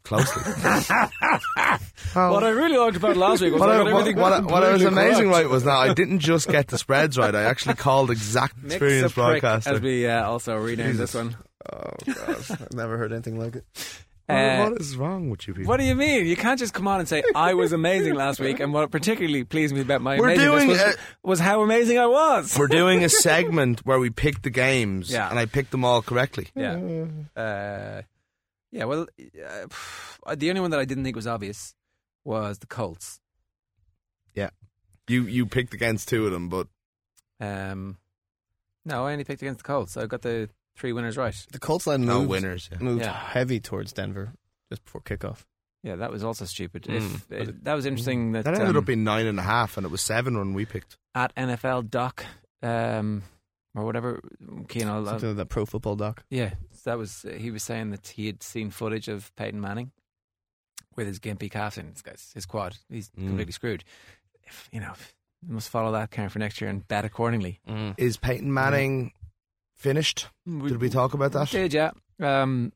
[SPEAKER 10] closely.
[SPEAKER 6] what I really liked about last week was
[SPEAKER 10] What
[SPEAKER 6] I
[SPEAKER 10] I,
[SPEAKER 6] got
[SPEAKER 10] what,
[SPEAKER 6] everything
[SPEAKER 10] what I- what I was amazing
[SPEAKER 6] correct.
[SPEAKER 10] right was that I didn't just get the spreads right. I actually called exact
[SPEAKER 6] Mick's a
[SPEAKER 10] experienced broadcaster.
[SPEAKER 6] as we uh, also renamed this one.
[SPEAKER 9] Oh god, I've never heard anything like it.
[SPEAKER 6] Uh,
[SPEAKER 10] what is wrong with you people?
[SPEAKER 6] What do you mean? You can't just come on and say I was amazing last week, and what particularly pleased me about my
[SPEAKER 10] We're doing
[SPEAKER 6] was,
[SPEAKER 10] a-
[SPEAKER 6] was how amazing I was.
[SPEAKER 10] We're doing a segment where we pick the games,
[SPEAKER 6] Yeah.
[SPEAKER 10] and I picked them all correctly.
[SPEAKER 6] Yeah. Uh, yeah, well, uh, the only one that I didn't think was obvious was the Colts.
[SPEAKER 10] Yeah, you you picked against two of them, but
[SPEAKER 6] Um, no, I only picked against the Colts. So I got the three winners right.
[SPEAKER 9] The Colts line
[SPEAKER 10] no
[SPEAKER 9] moved,
[SPEAKER 10] winners. Yeah.
[SPEAKER 9] moved
[SPEAKER 6] Yeah.
[SPEAKER 9] heavy towards Denver just before kickoff.
[SPEAKER 6] Yeah, that was also stupid.
[SPEAKER 10] Mm.
[SPEAKER 6] If, uh, that was interesting that,
[SPEAKER 10] That ended
[SPEAKER 6] um,
[SPEAKER 10] up being nine and a half, and it was seven when we picked.
[SPEAKER 6] at NFL Doc um, or whatever. Cian, I'll, I'll-
[SPEAKER 9] Something like that pro football doc.
[SPEAKER 6] yeah, that was. He was saying that he had seen footage of Peyton Manning with his gimpy calf in his, his quad. He's
[SPEAKER 10] Mm.
[SPEAKER 6] completely screwed. If, you know, you must follow that count for next year and bet accordingly.
[SPEAKER 10] Is Peyton Manning finished? Did we talk about that?
[SPEAKER 6] Did yeah. Um,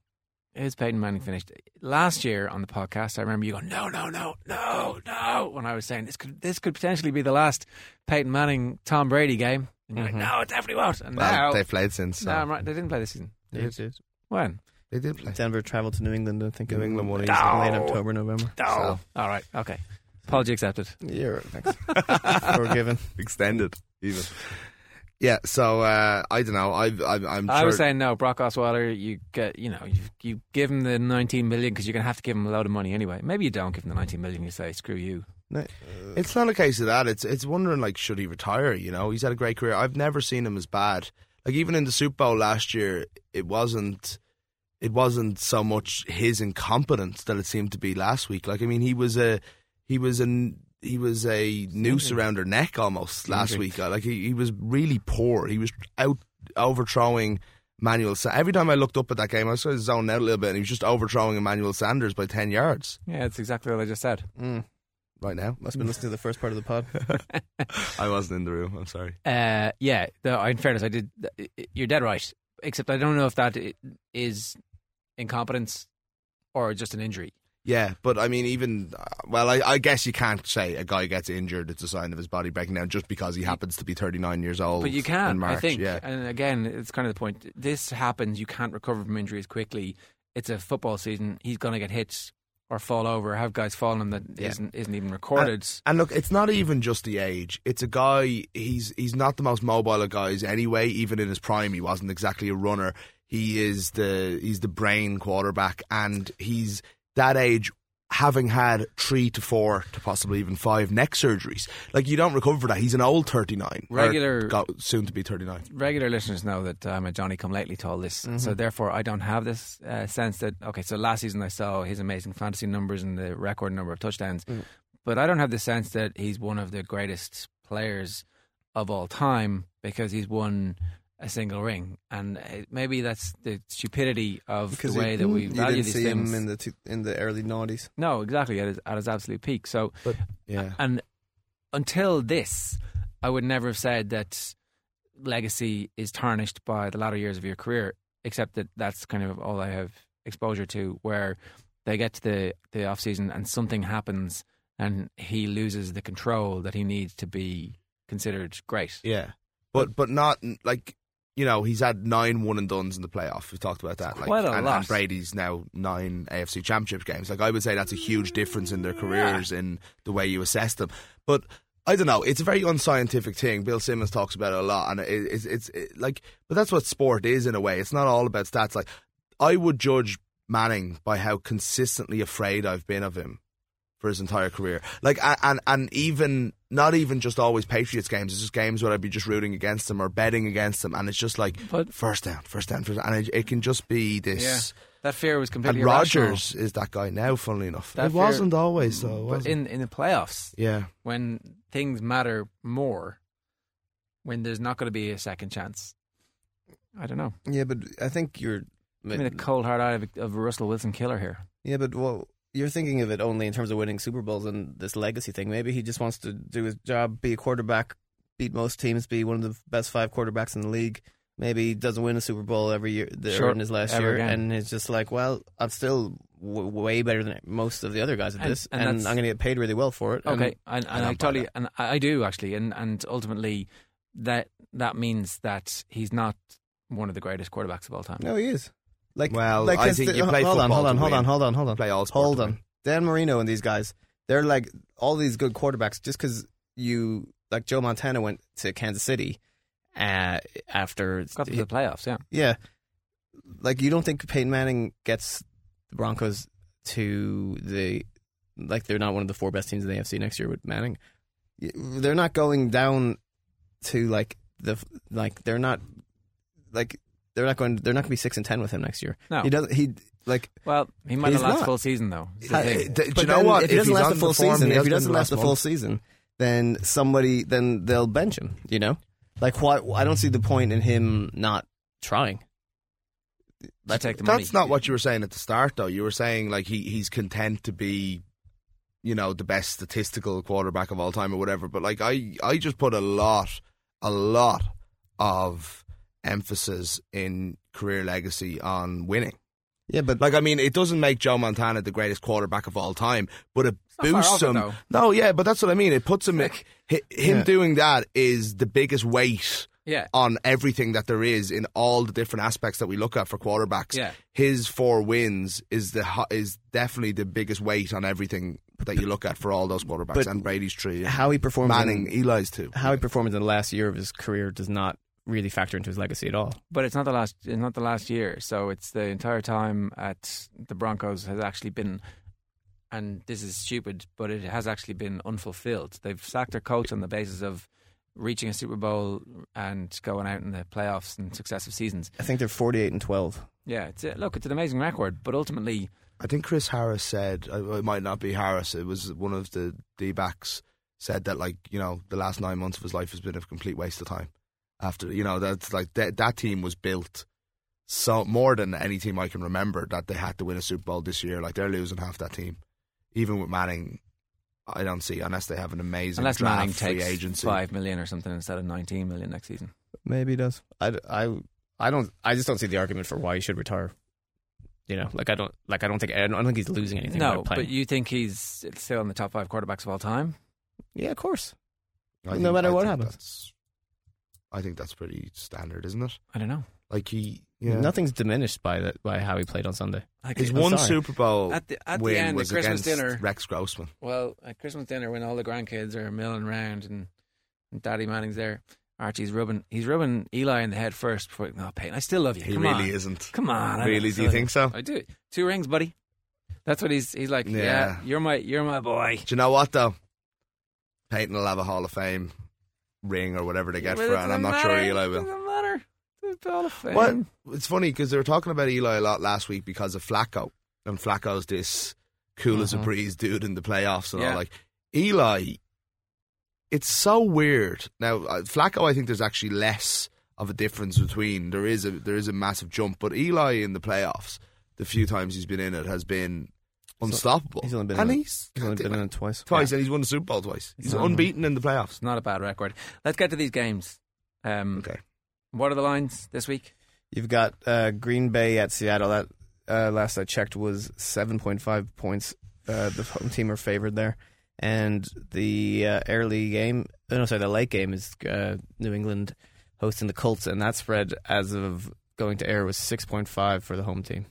[SPEAKER 6] is Peyton Manning finished last year on the podcast? I remember you going, no, no, no, no, no. When I was saying this could this could potentially be the last Peyton Manning Tom Brady game, and you're like, no, it definitely won't. And
[SPEAKER 10] Well,
[SPEAKER 6] now,
[SPEAKER 10] they've played since. So.
[SPEAKER 6] no, I'm right. They didn't play this season.
[SPEAKER 9] They did.
[SPEAKER 6] When?
[SPEAKER 10] They did play.
[SPEAKER 9] Denver traveled to New England, I think.
[SPEAKER 10] New
[SPEAKER 9] in
[SPEAKER 10] England won
[SPEAKER 9] late
[SPEAKER 10] easily.
[SPEAKER 9] October, November.
[SPEAKER 6] Oh, all right, okay. Apology accepted.
[SPEAKER 9] Yeah, right, thanks. Forgiven.
[SPEAKER 10] Extended, even. Yeah, so uh, I don't know. I, I, I'm
[SPEAKER 6] I
[SPEAKER 10] sure.
[SPEAKER 6] was saying no, Brock Osweiler. You get, you know, you, you give him the 19 million because you're going to have to give him a load of money anyway. Maybe you don't give him the 19 million. You say screw you.
[SPEAKER 9] No,
[SPEAKER 10] It's not a case of that. It's it's wondering like should he retire? You know, he's had a great career. I've never seen him as bad. Like even in the Super Bowl last year, it wasn't it wasn't so much his incompetence that it seemed to be last week. Like I mean, he was a he was a he was a noose around her neck almost last week. Like he, he was really poor. He was out overthrowing Manuel. Sa- Every time I looked up at that game, I was sort of zoned out a little bit, and he was just overthrowing Emmanuel Sanders by ten yards.
[SPEAKER 6] Yeah, it's exactly what I just said.
[SPEAKER 9] Mm.
[SPEAKER 10] Right now,
[SPEAKER 9] Must have been listening to the first part of the pod.
[SPEAKER 10] I wasn't in the room. I'm sorry.
[SPEAKER 6] Uh, yeah, though, in fairness, I did. You're dead right. Except I don't know if that is incompetence or just an injury.
[SPEAKER 10] Yeah, but I mean, even uh, well, I, I guess you can't say a guy gets injured; it's a sign of his body breaking down just because he happens to be 39 years old.
[SPEAKER 6] But you
[SPEAKER 10] in
[SPEAKER 6] can,
[SPEAKER 10] March.
[SPEAKER 6] I think.
[SPEAKER 10] Yeah,
[SPEAKER 6] And again, it's kind of the point. This happens. You can't recover from injuries quickly. It's a football season. He's going to get hit or fall over, have guys fall on that
[SPEAKER 10] yeah.
[SPEAKER 6] not isn't even recorded.
[SPEAKER 10] And look, it's not even just the age. It's a guy. He's he's not the most mobile of guys anyway. Even in his prime, he wasn't exactly a runner. He is the he's the brain quarterback, and he's that age. Having had three to four to possibly even five neck surgeries, like you don't recover for that. He's an old thirty nine,
[SPEAKER 6] Regular- got,
[SPEAKER 10] soon to be thirty nine.
[SPEAKER 6] regular listeners know that I'm a Johnny Come Lately to all this,
[SPEAKER 10] Mm-hmm.
[SPEAKER 6] so therefore I don't have this uh, sense that okay. So last season I saw his amazing fantasy numbers and the record number of touchdowns,
[SPEAKER 10] Mm.
[SPEAKER 6] but I don't have the sense that he's one of the greatest players of all time because he's won a single ring, and uh, maybe that's the stupidity of the way that we
[SPEAKER 9] you
[SPEAKER 6] value
[SPEAKER 9] didn't
[SPEAKER 6] these
[SPEAKER 9] see
[SPEAKER 6] things.
[SPEAKER 9] him in the two, in the early noughties.
[SPEAKER 6] no, exactly at his, at his absolute peak. So
[SPEAKER 10] But yeah,
[SPEAKER 6] and until this, I would never have said that legacy is tarnished by the latter years of your career, except that that's kind of all I have exposure to, where they get to the, the off season and something happens and he loses the control that he needs to be considered great.
[SPEAKER 10] Yeah, but but not like you know he's had nine one and duns in the playoff. We've talked about that. Like,
[SPEAKER 6] quite a
[SPEAKER 10] and,
[SPEAKER 6] lot.
[SPEAKER 10] and Brady's now nine AFC Championship games. Like I would say that's a huge difference in their careers in the way you assess them. But I don't know. It's a very unscientific thing. Bill Simmons talks about it a lot, and it, it's it's it, like, but that's what sport is in a way. It's not all about stats. Like I would judge Manning by how consistently afraid I've been of him for his entire career. Like, and and even not even just always Patriots games. It's just games where I'd be just rooting against them or betting against them, and it's just like
[SPEAKER 6] But-
[SPEAKER 10] first down, first down, first down, and it, it can just be this.
[SPEAKER 6] Yeah. That fear was completely
[SPEAKER 10] And
[SPEAKER 6] irrational.
[SPEAKER 10] Rodgers is that guy now. Funnily enough,
[SPEAKER 6] That
[SPEAKER 10] it
[SPEAKER 6] fear-
[SPEAKER 10] wasn't always so.
[SPEAKER 6] But in, in the playoffs,
[SPEAKER 10] yeah,
[SPEAKER 6] when things matter more, when there's not going to be a second chance, I don't know.
[SPEAKER 9] Yeah, but I think you're.
[SPEAKER 6] I mean, a cold hard eye of, of Russell Wilson killer here.
[SPEAKER 9] Yeah, but well, you're thinking of it only in terms of winning Super Bowls and this legacy thing. Maybe he just wants to do his job, be a quarterback, beat most teams, be one of the best five quarterbacks in the league. Maybe he doesn't win a Super Bowl every year the,
[SPEAKER 6] Sure,
[SPEAKER 9] in his last year,
[SPEAKER 6] again.
[SPEAKER 9] and it's just like, well, I'm still w- way better than most of the other guys at
[SPEAKER 6] And-
[SPEAKER 9] this,
[SPEAKER 6] and
[SPEAKER 9] and, I'm going to get paid really well for it. and-
[SPEAKER 6] Okay, and, and
[SPEAKER 10] I
[SPEAKER 6] I, totally, and I I do actually, and and ultimately, that that means that he's not one of the greatest quarterbacks of all time.
[SPEAKER 9] no, he is. Like,
[SPEAKER 10] Well,
[SPEAKER 9] like
[SPEAKER 10] I
[SPEAKER 9] 'cause
[SPEAKER 10] think
[SPEAKER 9] the-
[SPEAKER 10] you play
[SPEAKER 9] hold on,
[SPEAKER 10] football
[SPEAKER 9] hold on,
[SPEAKER 10] to
[SPEAKER 9] hold on, hold on, hold on.
[SPEAKER 10] Play all
[SPEAKER 9] Hold on. Dan Marino and these guys, they're like all these good quarterbacks. Just because you like Joe Montana went to Kansas City uh, after
[SPEAKER 6] Got to the playoffs, yeah.
[SPEAKER 9] yeah, like you don't think Peyton Manning gets the Broncos to the like they're not one of the four best teams in the AFC next year with Manning. They're not going down to like the like they're not like they're not going they're not going to be six and ten with him next year.
[SPEAKER 6] No.
[SPEAKER 9] he doesn't. He like
[SPEAKER 6] Well, he might
[SPEAKER 9] He's
[SPEAKER 6] not last
[SPEAKER 9] not.
[SPEAKER 6] full season though. is the
[SPEAKER 9] uh,
[SPEAKER 6] thing.
[SPEAKER 10] do you know what?
[SPEAKER 9] If he doesn't last the full season, if he doesn't last the full season, then somebody then they'll bench him. You know, like why? I don't see the point in him not trying.
[SPEAKER 6] I take the money.
[SPEAKER 10] That's not what you were saying at the start, though. You were saying like he he's content to be, you know, the best statistical quarterback of all time or whatever. But like I I just put a lot, a lot of emphasis in career legacy on winning.
[SPEAKER 9] Yeah, but
[SPEAKER 10] Like I mean, it doesn't make Joe Montana the greatest quarterback of all time, but it boosts
[SPEAKER 6] off it,
[SPEAKER 10] him. no, yeah, but that's what I mean. It puts him. hi- him
[SPEAKER 9] Yeah.
[SPEAKER 10] doing that is the biggest weight
[SPEAKER 6] Yeah.
[SPEAKER 10] on everything that there is in all the different aspects that we look at for quarterbacks.
[SPEAKER 6] Yeah.
[SPEAKER 10] His four wins is the ho- is definitely the biggest weight on everything that you look at for all those quarterbacks
[SPEAKER 9] But
[SPEAKER 10] and Brady's tree.
[SPEAKER 9] how he performs
[SPEAKER 10] Manning,
[SPEAKER 9] in,
[SPEAKER 10] Eli's too.
[SPEAKER 9] how he performs in the last year of his career does not really factor into his legacy at all.
[SPEAKER 6] But it's not the last. It's not the last year. So it's the entire time at the Broncos has actually been, and this is stupid, but it has actually been unfulfilled. They've sacked their coach on the basis of reaching a Super Bowl and going out in the playoffs in successive seasons.
[SPEAKER 9] I think they're forty-eight and twelve.
[SPEAKER 6] Yeah, it's a, look, it's an amazing record, but ultimately,
[SPEAKER 10] I think Chris Harris said uh, it might not be Harris. It was one of the D backs said that like you know the last nine months of his life has been a complete waste of time. After you know that's like that that team was built so more than any team I can remember that they had to win a Super Bowl this year. Like they're losing half that team, even with Manning. I don't see unless they have an amazing
[SPEAKER 6] unless
[SPEAKER 10] draft
[SPEAKER 6] Manning
[SPEAKER 10] free
[SPEAKER 6] takes
[SPEAKER 10] agency.
[SPEAKER 6] five million or something instead of nineteen million next season.
[SPEAKER 9] Maybe he does. I, I, I don't. I just don't see the argument for why he should retire. You know, like I don't like I don't think I don't think he's losing anything.
[SPEAKER 6] No, but you think he's still in the top five quarterbacks of all time?
[SPEAKER 9] yeah, of course.
[SPEAKER 10] I
[SPEAKER 9] no matter
[SPEAKER 10] I
[SPEAKER 9] what
[SPEAKER 10] think
[SPEAKER 9] happens.
[SPEAKER 10] That's- I think that's pretty standard, isn't it?
[SPEAKER 6] I don't know.
[SPEAKER 10] Like he, yeah.
[SPEAKER 9] Nothing's diminished by that by how he played on Sunday.
[SPEAKER 6] Like,
[SPEAKER 10] His
[SPEAKER 9] I'm
[SPEAKER 10] one
[SPEAKER 9] sorry.
[SPEAKER 10] Super Bowl
[SPEAKER 6] At the- at the
[SPEAKER 10] win
[SPEAKER 6] end, the
[SPEAKER 10] was
[SPEAKER 6] Christmas
[SPEAKER 10] against
[SPEAKER 6] dinner-
[SPEAKER 10] Rex Grossman.
[SPEAKER 6] Well, at Christmas dinner when all the grandkids are milling around and, and Daddy Manning's there, Archie's rubbing he's rubbing Eli in the head first before no Peyton, I still love you.
[SPEAKER 10] He
[SPEAKER 6] Come
[SPEAKER 10] really
[SPEAKER 6] on.
[SPEAKER 10] isn't.
[SPEAKER 6] Come on. I
[SPEAKER 10] Really? Do you think so?
[SPEAKER 6] I do. Two rings, buddy. That's what he's he's like, yeah.
[SPEAKER 10] Yeah.
[SPEAKER 6] you're my you're my boy.
[SPEAKER 10] Do you know what though? Peyton will have a Hall of Fame ring or whatever they get
[SPEAKER 6] But
[SPEAKER 10] for
[SPEAKER 6] it
[SPEAKER 10] and I'm not sure
[SPEAKER 6] matter.
[SPEAKER 10] Eli
[SPEAKER 6] It
[SPEAKER 10] will.
[SPEAKER 6] doesn't matter. It's Hall of Fame.
[SPEAKER 10] What? It's funny because they were talking about Eli a lot last week because of Flacco, and Flacco's this cool as a
[SPEAKER 6] Mhm.
[SPEAKER 10] breeze dude in the playoffs and
[SPEAKER 6] Yeah.
[SPEAKER 10] all. Like Eli, it's so weird. Now uh, Flacco, I think there's actually less of a difference between. There is a there is a massive jump, but Eli in the playoffs, the few times he's been in it, has been unstoppable.
[SPEAKER 9] He's only been
[SPEAKER 10] and
[SPEAKER 9] in it-
[SPEAKER 10] he's,
[SPEAKER 9] He's only been in it twice.
[SPEAKER 10] twice, and he's won the Super Bowl twice. He's
[SPEAKER 6] Mhm.
[SPEAKER 10] unbeaten in the playoffs.
[SPEAKER 6] Not a bad record. Let's get to these games. Um,
[SPEAKER 10] Okay.
[SPEAKER 6] What are the lines this week?
[SPEAKER 9] You've got uh, Green Bay at Seattle. That uh, last I checked was seven point five points. Uh, the home team are favored there, and the uh, early game, oh, no, sorry, the late game is uh, New England hosting the Colts, and that spread as of going to air was six point five for the home team.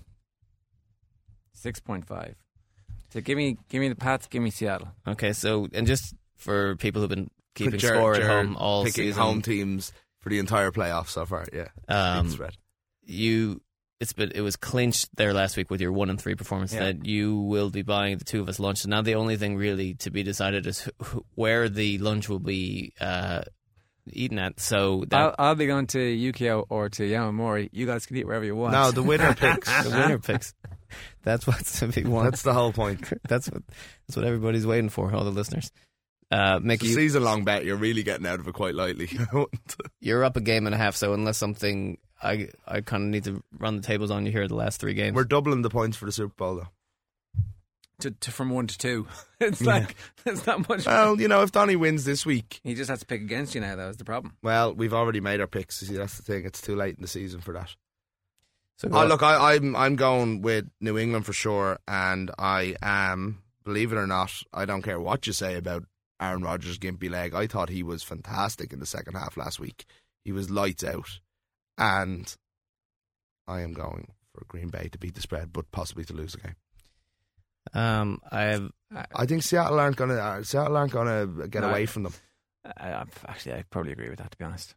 [SPEAKER 6] Six point five. So give me give me the Pats, give me Seattle.
[SPEAKER 9] Okay, so and just for people who've been keeping
[SPEAKER 10] Jared-
[SPEAKER 9] score at
[SPEAKER 10] Jared
[SPEAKER 9] home all
[SPEAKER 10] picking
[SPEAKER 9] season,
[SPEAKER 10] home teams for the entire playoffs so far. Yeah,
[SPEAKER 9] Um,
[SPEAKER 10] Big spread.
[SPEAKER 9] you it's been it was clinched there last week with your one and three performance
[SPEAKER 6] Yeah.
[SPEAKER 9] that you will be buying the two of us lunch. And now the only thing really to be decided is wh- wh- where the lunch will be uh, eaten at. So that
[SPEAKER 6] I'll, I'll be going to Yukio or to Yamamori. You guys can eat wherever you want.
[SPEAKER 10] No, the winner picks.
[SPEAKER 9] the winner picks. That's what's to be won.
[SPEAKER 10] That's the whole point.
[SPEAKER 9] that's what that's what everybody's waiting for. All the listeners. Uh,
[SPEAKER 10] It's
[SPEAKER 9] Mickey,
[SPEAKER 10] a season long bet. You're really getting out of it quite lightly.
[SPEAKER 9] you're up a game and a half. So unless something, I I kind of need to run the tables on you here the last three games.
[SPEAKER 10] We're doubling the points for the Super Bowl, though.
[SPEAKER 6] to, to, from one to two. It's like it's not much.
[SPEAKER 10] Well, you know, if Donny wins this week,
[SPEAKER 6] he just has to pick against you now. That was the problem.
[SPEAKER 10] well, we've already made our picks. See, that's the thing. It's too late in the season for that.
[SPEAKER 9] So
[SPEAKER 10] Oh, look, I, I'm I'm going with New England for sure, and I am. Believe it or not, I don't care what you say about Aaron Rodgers' gimpy leg. I thought he was fantastic in the second half last week. He was lights out, and I am going for Green Bay to beat the spread, but possibly to lose the game.
[SPEAKER 9] Um, I've
[SPEAKER 10] I think Seattle aren't gonna uh, Seattle aren't gonna get
[SPEAKER 6] No.
[SPEAKER 10] away from them.
[SPEAKER 6] I, I, actually, I probably agree with that. To be honest,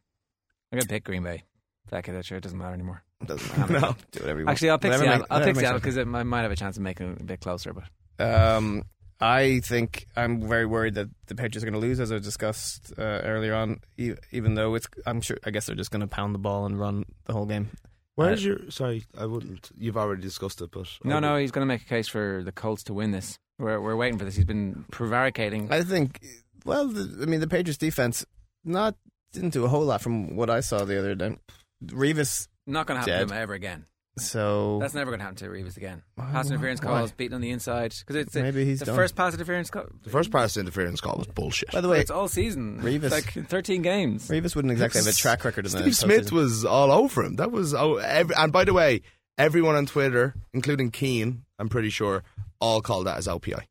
[SPEAKER 6] I'm gonna pick Green Bay. Fuck it, sure, it doesn't matter anymore.
[SPEAKER 9] Doesn't matter.
[SPEAKER 6] No.
[SPEAKER 9] Do whatever you want.
[SPEAKER 6] Actually, I'll pick
[SPEAKER 9] Whatever
[SPEAKER 6] Seattle.
[SPEAKER 9] make-
[SPEAKER 6] I'll
[SPEAKER 9] whatever
[SPEAKER 6] pick
[SPEAKER 9] makes
[SPEAKER 6] Seattle
[SPEAKER 9] sense.
[SPEAKER 6] because it might, might have a chance of making it a bit closer. But
[SPEAKER 9] Um, I think I'm very worried that the Patriots are going to lose, as I discussed uh, earlier on. E- even though it's, I'm sure, I guess they're just going to pound the ball and run the whole game.
[SPEAKER 10] Where's
[SPEAKER 9] Uh,
[SPEAKER 10] your? Sorry, I wouldn't. You've already discussed it, but I
[SPEAKER 6] no, no, he's going to make a case for the Colts to win this. We're we're waiting for this. He's been prevaricating.
[SPEAKER 9] I think, well, the, I mean, the Patriots defense not didn't do a whole lot from what I saw the other day. Revis,
[SPEAKER 6] Not going to happen
[SPEAKER 9] Dead.
[SPEAKER 6] to him ever again.
[SPEAKER 9] so
[SPEAKER 6] That's never going to happen to Revis again.
[SPEAKER 9] Why-
[SPEAKER 6] Pass interference
[SPEAKER 9] why?
[SPEAKER 6] calls, beating on the inside because it's
[SPEAKER 9] Maybe he's
[SPEAKER 6] the
[SPEAKER 9] done.
[SPEAKER 6] first pass interference call.
[SPEAKER 10] The first pass interference call was bullshit.
[SPEAKER 9] by the way,
[SPEAKER 6] it's all season.
[SPEAKER 9] Revis-
[SPEAKER 6] It's like 13 games.
[SPEAKER 9] Revis wouldn't exactly have a track record in the
[SPEAKER 10] Steve Smith
[SPEAKER 9] postseason.
[SPEAKER 10] was all over him. That was oh, every, and by the way, everyone on Twitter, including Cian, I'm pretty sure, all called that as LPI.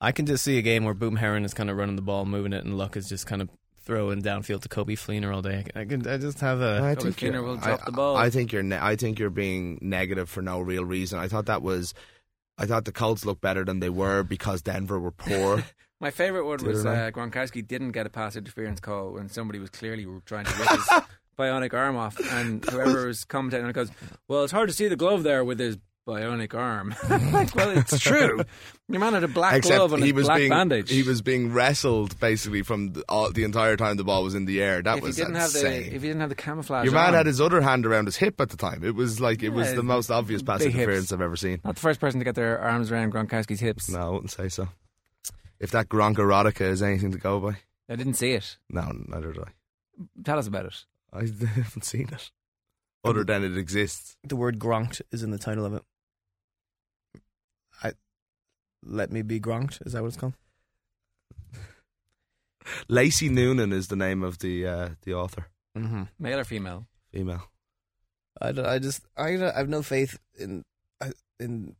[SPEAKER 9] I can just see a game where Boom Herron is kind of running the ball, moving it, and Luck is just kind of throwing downfield to Coby Fleener all day. I can, I just have a.
[SPEAKER 10] I
[SPEAKER 6] Coby
[SPEAKER 10] think
[SPEAKER 6] Fleener
[SPEAKER 10] you're- I-
[SPEAKER 6] the ball.
[SPEAKER 10] I think you're. Ne- I think you're being negative for no real reason. I thought that was. I thought the Colts looked better than they were because Denver were poor.
[SPEAKER 6] My favorite one was uh, Gronkowski didn't get a pass interference call when somebody was clearly trying to rip his bionic arm off, and whoever was commentating on it goes, "Well, it's hard to see the glove there with his bionic arm." like, well, it's true. Your man had a black
[SPEAKER 10] Except
[SPEAKER 6] glove and
[SPEAKER 10] he
[SPEAKER 6] a
[SPEAKER 10] was
[SPEAKER 6] black
[SPEAKER 10] being
[SPEAKER 6] bandage.
[SPEAKER 10] he was being wrestled basically from the, all, the entire time the ball was in the air. That
[SPEAKER 6] if he
[SPEAKER 10] was
[SPEAKER 6] didn't have
[SPEAKER 10] insane.
[SPEAKER 6] the if he didn't have the camouflage,
[SPEAKER 10] Your man
[SPEAKER 6] on,
[SPEAKER 10] had his other hand around his hip at the time. It was like it was
[SPEAKER 6] Yeah,
[SPEAKER 10] the most obvious pass
[SPEAKER 6] big hips.
[SPEAKER 10] interference I've ever seen.
[SPEAKER 6] not the first person to get their arms around Gronkowski's hips.
[SPEAKER 10] No, I wouldn't say so. If that Gronk erotica is anything to go by,
[SPEAKER 6] I didn't see it.
[SPEAKER 10] no, neither did I.
[SPEAKER 6] Tell us about it.
[SPEAKER 10] I haven't seen it. Other than it exists.
[SPEAKER 9] The word Gronked is in the title of it. I let me be Gronked. Is that what it's called?
[SPEAKER 10] Lacey Noonan is the name of the uh, the author.
[SPEAKER 9] Mm-hmm.
[SPEAKER 6] Male or female?
[SPEAKER 10] Female.
[SPEAKER 9] I, don't- I just I, don't- I have no faith in I- in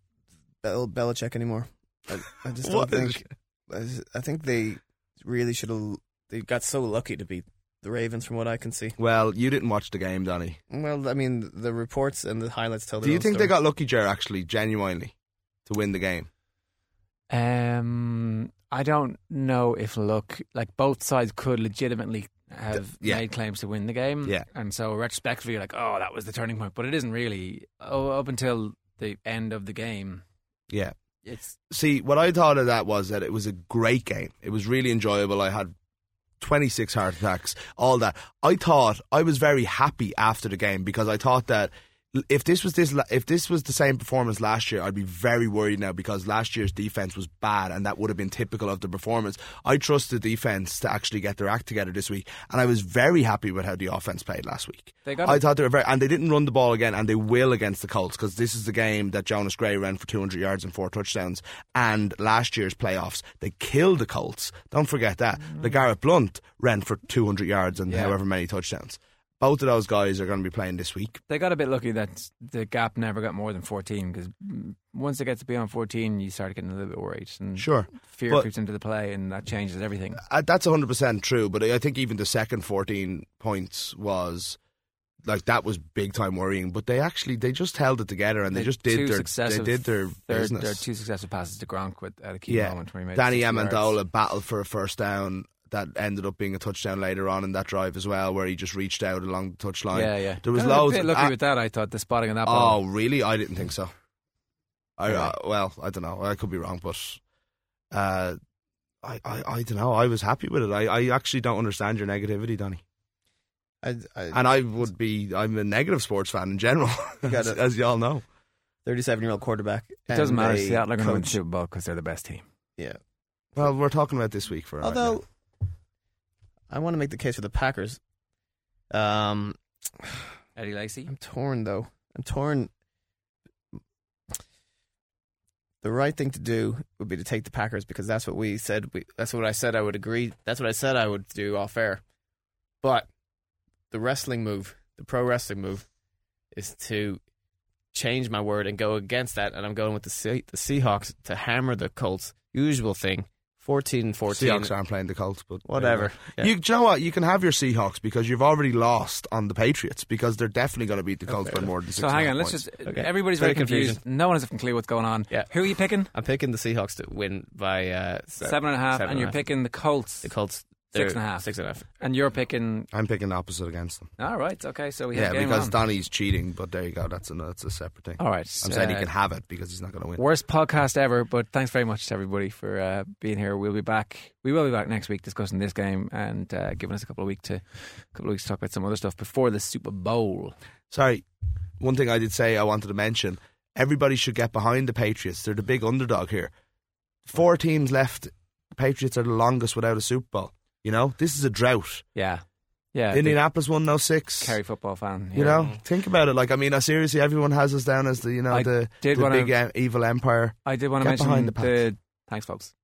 [SPEAKER 9] Bel, Belichick anymore. I, I just don't think. I, just- I think they really should have. They got so lucky to beat the Ravens, from what I can see.
[SPEAKER 10] Well, you didn't watch the game, Donny.
[SPEAKER 9] Well, I mean, the reports and the highlights tell.
[SPEAKER 10] Do you think
[SPEAKER 9] story.
[SPEAKER 10] they got lucky, Jer, actually, genuinely, to win the game?
[SPEAKER 6] Um, I don't know if look like both sides could legitimately have
[SPEAKER 10] yeah.
[SPEAKER 6] made claims to win the game.
[SPEAKER 10] Yeah.
[SPEAKER 6] and so retrospectively, you're like, oh, that was the turning point, but it isn't really. Oh, up until the end of the game,
[SPEAKER 10] Yeah.
[SPEAKER 6] it's
[SPEAKER 10] See, what I thought of that was that it was a great game. It was really enjoyable. I had 26 heart attacks, all that. I thought I was very happy after the game because I thought that if this was this if this was the same performance last year, I'd be very worried now because last year's defense was bad and that would have been typical of the performance. I trust the defense to actually get their act together this week, and I was very happy with how the offense played last week.
[SPEAKER 6] They got
[SPEAKER 10] I
[SPEAKER 6] it.
[SPEAKER 10] thought they were very, and they didn't run the ball again, and they will against the Colts because this is the game that Jonas Gray ran for 200 yards and four touchdowns. And last year's playoffs, they killed the Colts. Don't forget that. Mm-hmm. LeGarrette Blunt ran for 200 yards and
[SPEAKER 6] Yeah.
[SPEAKER 10] however many touchdowns. Both of those guys are going to be playing this week.
[SPEAKER 6] they got a bit lucky that the gap never got more than fourteen because once it gets to beyond fourteen, you start getting a little bit worried and
[SPEAKER 10] Sure.
[SPEAKER 6] fear
[SPEAKER 10] But-
[SPEAKER 6] creeps into the play, and that changes everything.
[SPEAKER 10] Uh, that's 100% true, but I think even the second 14 points was like that was big time worrying, but they actually they just held it together and they, just did their they did their
[SPEAKER 6] Their,
[SPEAKER 10] business.
[SPEAKER 6] their two successive passes to Gronk with at a key
[SPEAKER 10] yeah,
[SPEAKER 6] moment where he made
[SPEAKER 10] Danny
[SPEAKER 6] 60 yards.
[SPEAKER 10] Amendola battled for a first down that ended up being a touchdown later on in that drive as well, where he just reached out along the touchline.
[SPEAKER 6] Yeah, yeah.
[SPEAKER 10] There was
[SPEAKER 6] Kinda
[SPEAKER 10] loads.
[SPEAKER 6] A bit lucky
[SPEAKER 10] I-
[SPEAKER 6] with that, I thought the spotting of that
[SPEAKER 10] oh, really? I didn't think so. I uh, well, I don't know. I could be wrong, but uh, I, I I don't know. I was happy with it. I, I actually don't understand your negativity, Donny.
[SPEAKER 9] I, I,
[SPEAKER 10] And I would be. I'm a negative sports fan in general, as,
[SPEAKER 9] it.
[SPEAKER 10] as y'all know.
[SPEAKER 9] 37 year old quarterback.
[SPEAKER 6] It doesn't
[SPEAKER 9] and
[SPEAKER 6] matter.
[SPEAKER 9] a
[SPEAKER 6] Seattle are going to win the Super Bowl because they're the best team.
[SPEAKER 9] Yeah.
[SPEAKER 10] Well, we're talking about this week for right
[SPEAKER 9] Although
[SPEAKER 10] now.
[SPEAKER 9] I want to make the case for the Packers. Um,
[SPEAKER 6] Eddie Lacy.
[SPEAKER 9] I'm torn though. I'm torn. The right thing to do would be to take the Packers because that's what we said. We, that's what I said I would agree. That's what I said I would do off air. But the wrestling move, the pro wrestling move, is to change my word and go against that. And I'm going with the Se- the Seahawks to hammer the Colts. Usual thing, 14 14.
[SPEAKER 10] Seahawks aren't playing the Colts, but
[SPEAKER 9] Whatever.
[SPEAKER 10] there you, you, do you know what? You can have your Seahawks because you've already lost on the Patriots because they're definitely going to beat the Colts by more than six.
[SPEAKER 6] So hang on, let's
[SPEAKER 10] points.
[SPEAKER 6] just.
[SPEAKER 9] Okay.
[SPEAKER 6] Everybody's
[SPEAKER 9] Very
[SPEAKER 6] very confused.
[SPEAKER 9] confusing.
[SPEAKER 6] No one has a fucking clue what's going on.
[SPEAKER 9] Yeah.
[SPEAKER 6] Who are you picking?
[SPEAKER 9] I'm picking the Seahawks to win by uh, se-
[SPEAKER 6] Seven and a half,
[SPEAKER 9] seven
[SPEAKER 6] and you're
[SPEAKER 9] half.
[SPEAKER 6] picking the Colts.
[SPEAKER 9] the Colts.
[SPEAKER 6] Six
[SPEAKER 9] they're
[SPEAKER 6] and a half.
[SPEAKER 9] Six and a half.
[SPEAKER 6] And you're picking.
[SPEAKER 10] I'm picking the opposite against them.
[SPEAKER 6] All right, okay, so we
[SPEAKER 10] Yeah,
[SPEAKER 6] have a game
[SPEAKER 10] because
[SPEAKER 6] on.
[SPEAKER 10] Donny's cheating, but there you go. That's a that's a separate thing.
[SPEAKER 6] All right,
[SPEAKER 10] I'm saying he
[SPEAKER 6] uh,
[SPEAKER 10] can have it because he's not going to win.
[SPEAKER 6] Worst podcast ever, but thanks very much to everybody for uh, being here. We'll be back. We will be back next week discussing this game and uh, giving us a couple of week to couple of weeks to talk about some other stuff before the Super Bowl.
[SPEAKER 10] Sorry, one thing I did say I wanted to mention: everybody should get behind the Patriots. They're the big underdog here. Four teams left. The Patriots are the longest without a Super Bowl. You know, this is a drought.
[SPEAKER 6] Yeah, yeah.
[SPEAKER 10] Indianapolis won no six.
[SPEAKER 6] Kerry football fan.
[SPEAKER 10] You know, think about it. Like, I mean, seriously, everyone has us down as the you know
[SPEAKER 6] I
[SPEAKER 10] the,
[SPEAKER 6] did
[SPEAKER 10] the
[SPEAKER 6] wanna-
[SPEAKER 10] big evil empire.
[SPEAKER 6] I did want to mention
[SPEAKER 10] behind the
[SPEAKER 6] the. Thanks, folks.